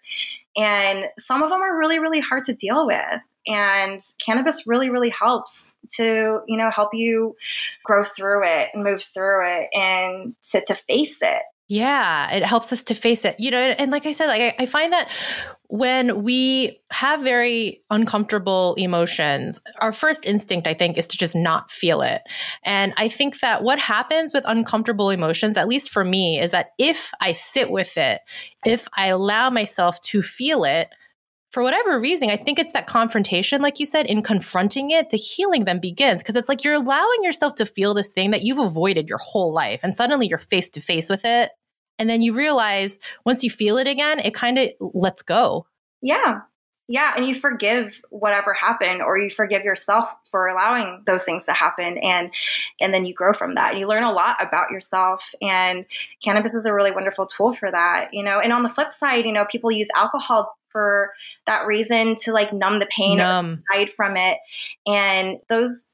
And some of them are really, really hard to deal with. And cannabis really, really helps to, you know, help you grow through it and move through it and to, to face it. Yeah, it helps us to face it. You know, and like I said, like I, I find that when we have very uncomfortable emotions, our first instinct, I think, is to just not feel it. And I think that what happens with uncomfortable emotions, at least for me, is that if I sit with it, if I allow myself to feel it, for whatever reason, I think it's that confrontation, like you said, in confronting it, the healing then begins because it's like you're allowing yourself to feel this thing that you've avoided your whole life. And suddenly you're face to face with it. And then you realize once you feel it again, it kind of lets go. Yeah. Yeah. And you forgive whatever happened or you forgive yourself for allowing those things to happen. And, and then you grow from that. You learn a lot about yourself. And cannabis is a really wonderful tool for that, you know. And on the flip side, you know, people use alcohol for that reason to like numb the pain numb. or hide from it. And those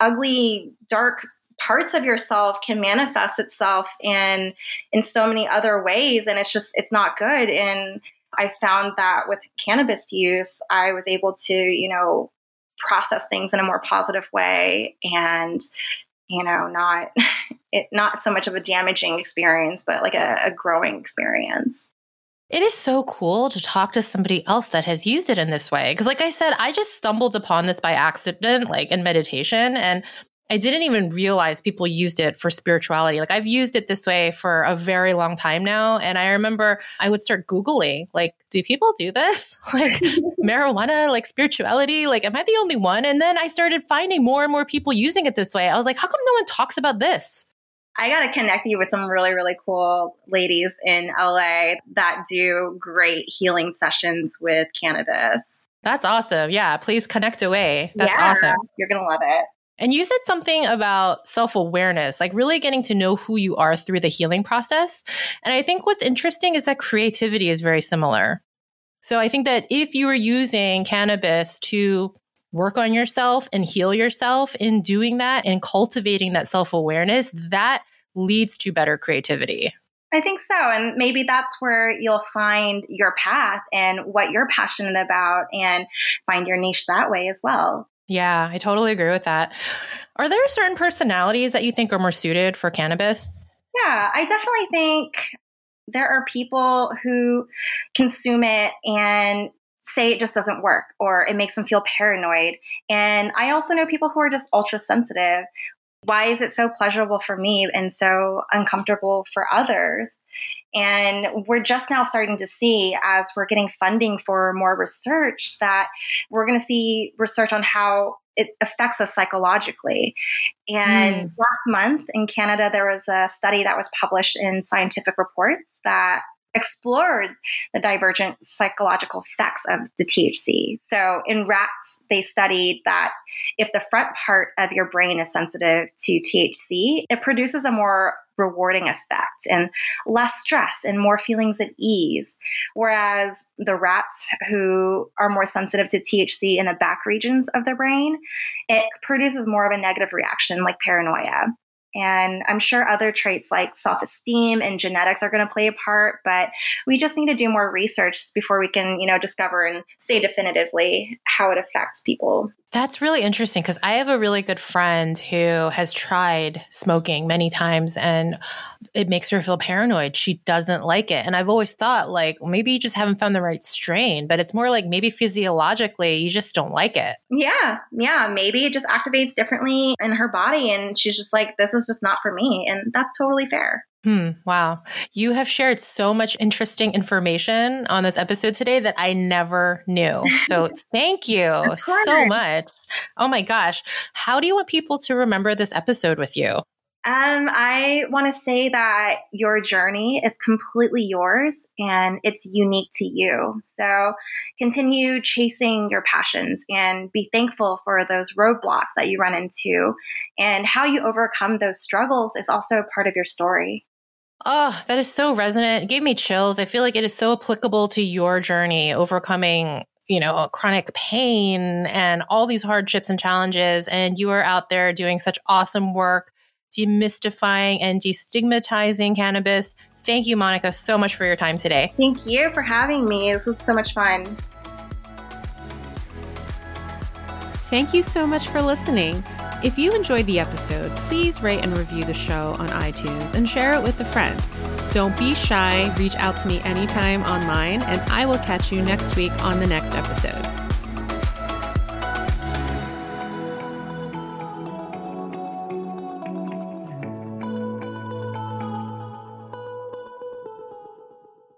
ugly, dark parts of yourself can manifest itself in in so many other ways and it's just it's not good and i found that with cannabis use i was able to you know process things in a more positive way and you know not it not so much of a damaging experience but like a, a growing experience it is so cool to talk to somebody else that has used it in this way. Because, like I said, I just stumbled upon this by accident, like in meditation. And I didn't even realize people used it for spirituality. Like I've used it this way for a very long time now. And I remember I would start Googling, like, do people do this? Like marijuana, like spirituality? Like, am I the only one? And then I started finding more and more people using it this way. I was like, how come no one talks about this? I got to connect you with some really, really cool ladies in LA that do great healing sessions with cannabis. That's awesome. Yeah, please connect away. That's yeah, awesome. You're going to love it. And you said something about self awareness, like really getting to know who you are through the healing process. And I think what's interesting is that creativity is very similar. So I think that if you are using cannabis to work on yourself and heal yourself in doing that and cultivating that self awareness, that leads to better creativity. I think so. And maybe that's where you'll find your path and what you're passionate about and find your niche that way as well. Yeah, I totally agree with that. Are there certain personalities that you think are more suited for cannabis? Yeah, I definitely think there are people who consume it and say it just doesn't work or it makes them feel paranoid. And I also know people who are just ultra sensitive. Why is it so pleasurable for me and so uncomfortable for others? And we're just now starting to see, as we're getting funding for more research, that we're going to see research on how it affects us psychologically. And mm. last month in Canada, there was a study that was published in Scientific Reports that explored the divergent psychological effects of the THC. So in rats, they studied that if the front part of your brain is sensitive to THC, it produces a more rewarding effect and less stress and more feelings at ease. Whereas the rats who are more sensitive to THC in the back regions of the brain, it produces more of a negative reaction like paranoia. And I'm sure other traits like self esteem and genetics are going to play a part, but we just need to do more research before we can, you know, discover and say definitively how it affects people. That's really interesting because I have a really good friend who has tried smoking many times and it makes her feel paranoid. She doesn't like it. And I've always thought, like, maybe you just haven't found the right strain, but it's more like maybe physiologically you just don't like it. Yeah. Yeah. Maybe it just activates differently in her body. And she's just like, this is just not for me. And that's totally fair. Hmm, wow. You have shared so much interesting information on this episode today that I never knew. So thank you so much. Oh my gosh. How do you want people to remember this episode with you? Um, I want to say that your journey is completely yours and it's unique to you. So continue chasing your passions and be thankful for those roadblocks that you run into. And how you overcome those struggles is also part of your story. Oh, that is so resonant. It gave me chills. I feel like it is so applicable to your journey overcoming you know, chronic pain and all these hardships and challenges. And you are out there doing such awesome work demystifying and destigmatizing cannabis. Thank you, Monica, so much for your time today. Thank you for having me. This was so much fun. Thank you so much for listening. If you enjoyed the episode, please rate and review the show on iTunes and share it with a friend. Don't be shy, reach out to me anytime online, and I will catch you next week on the next episode.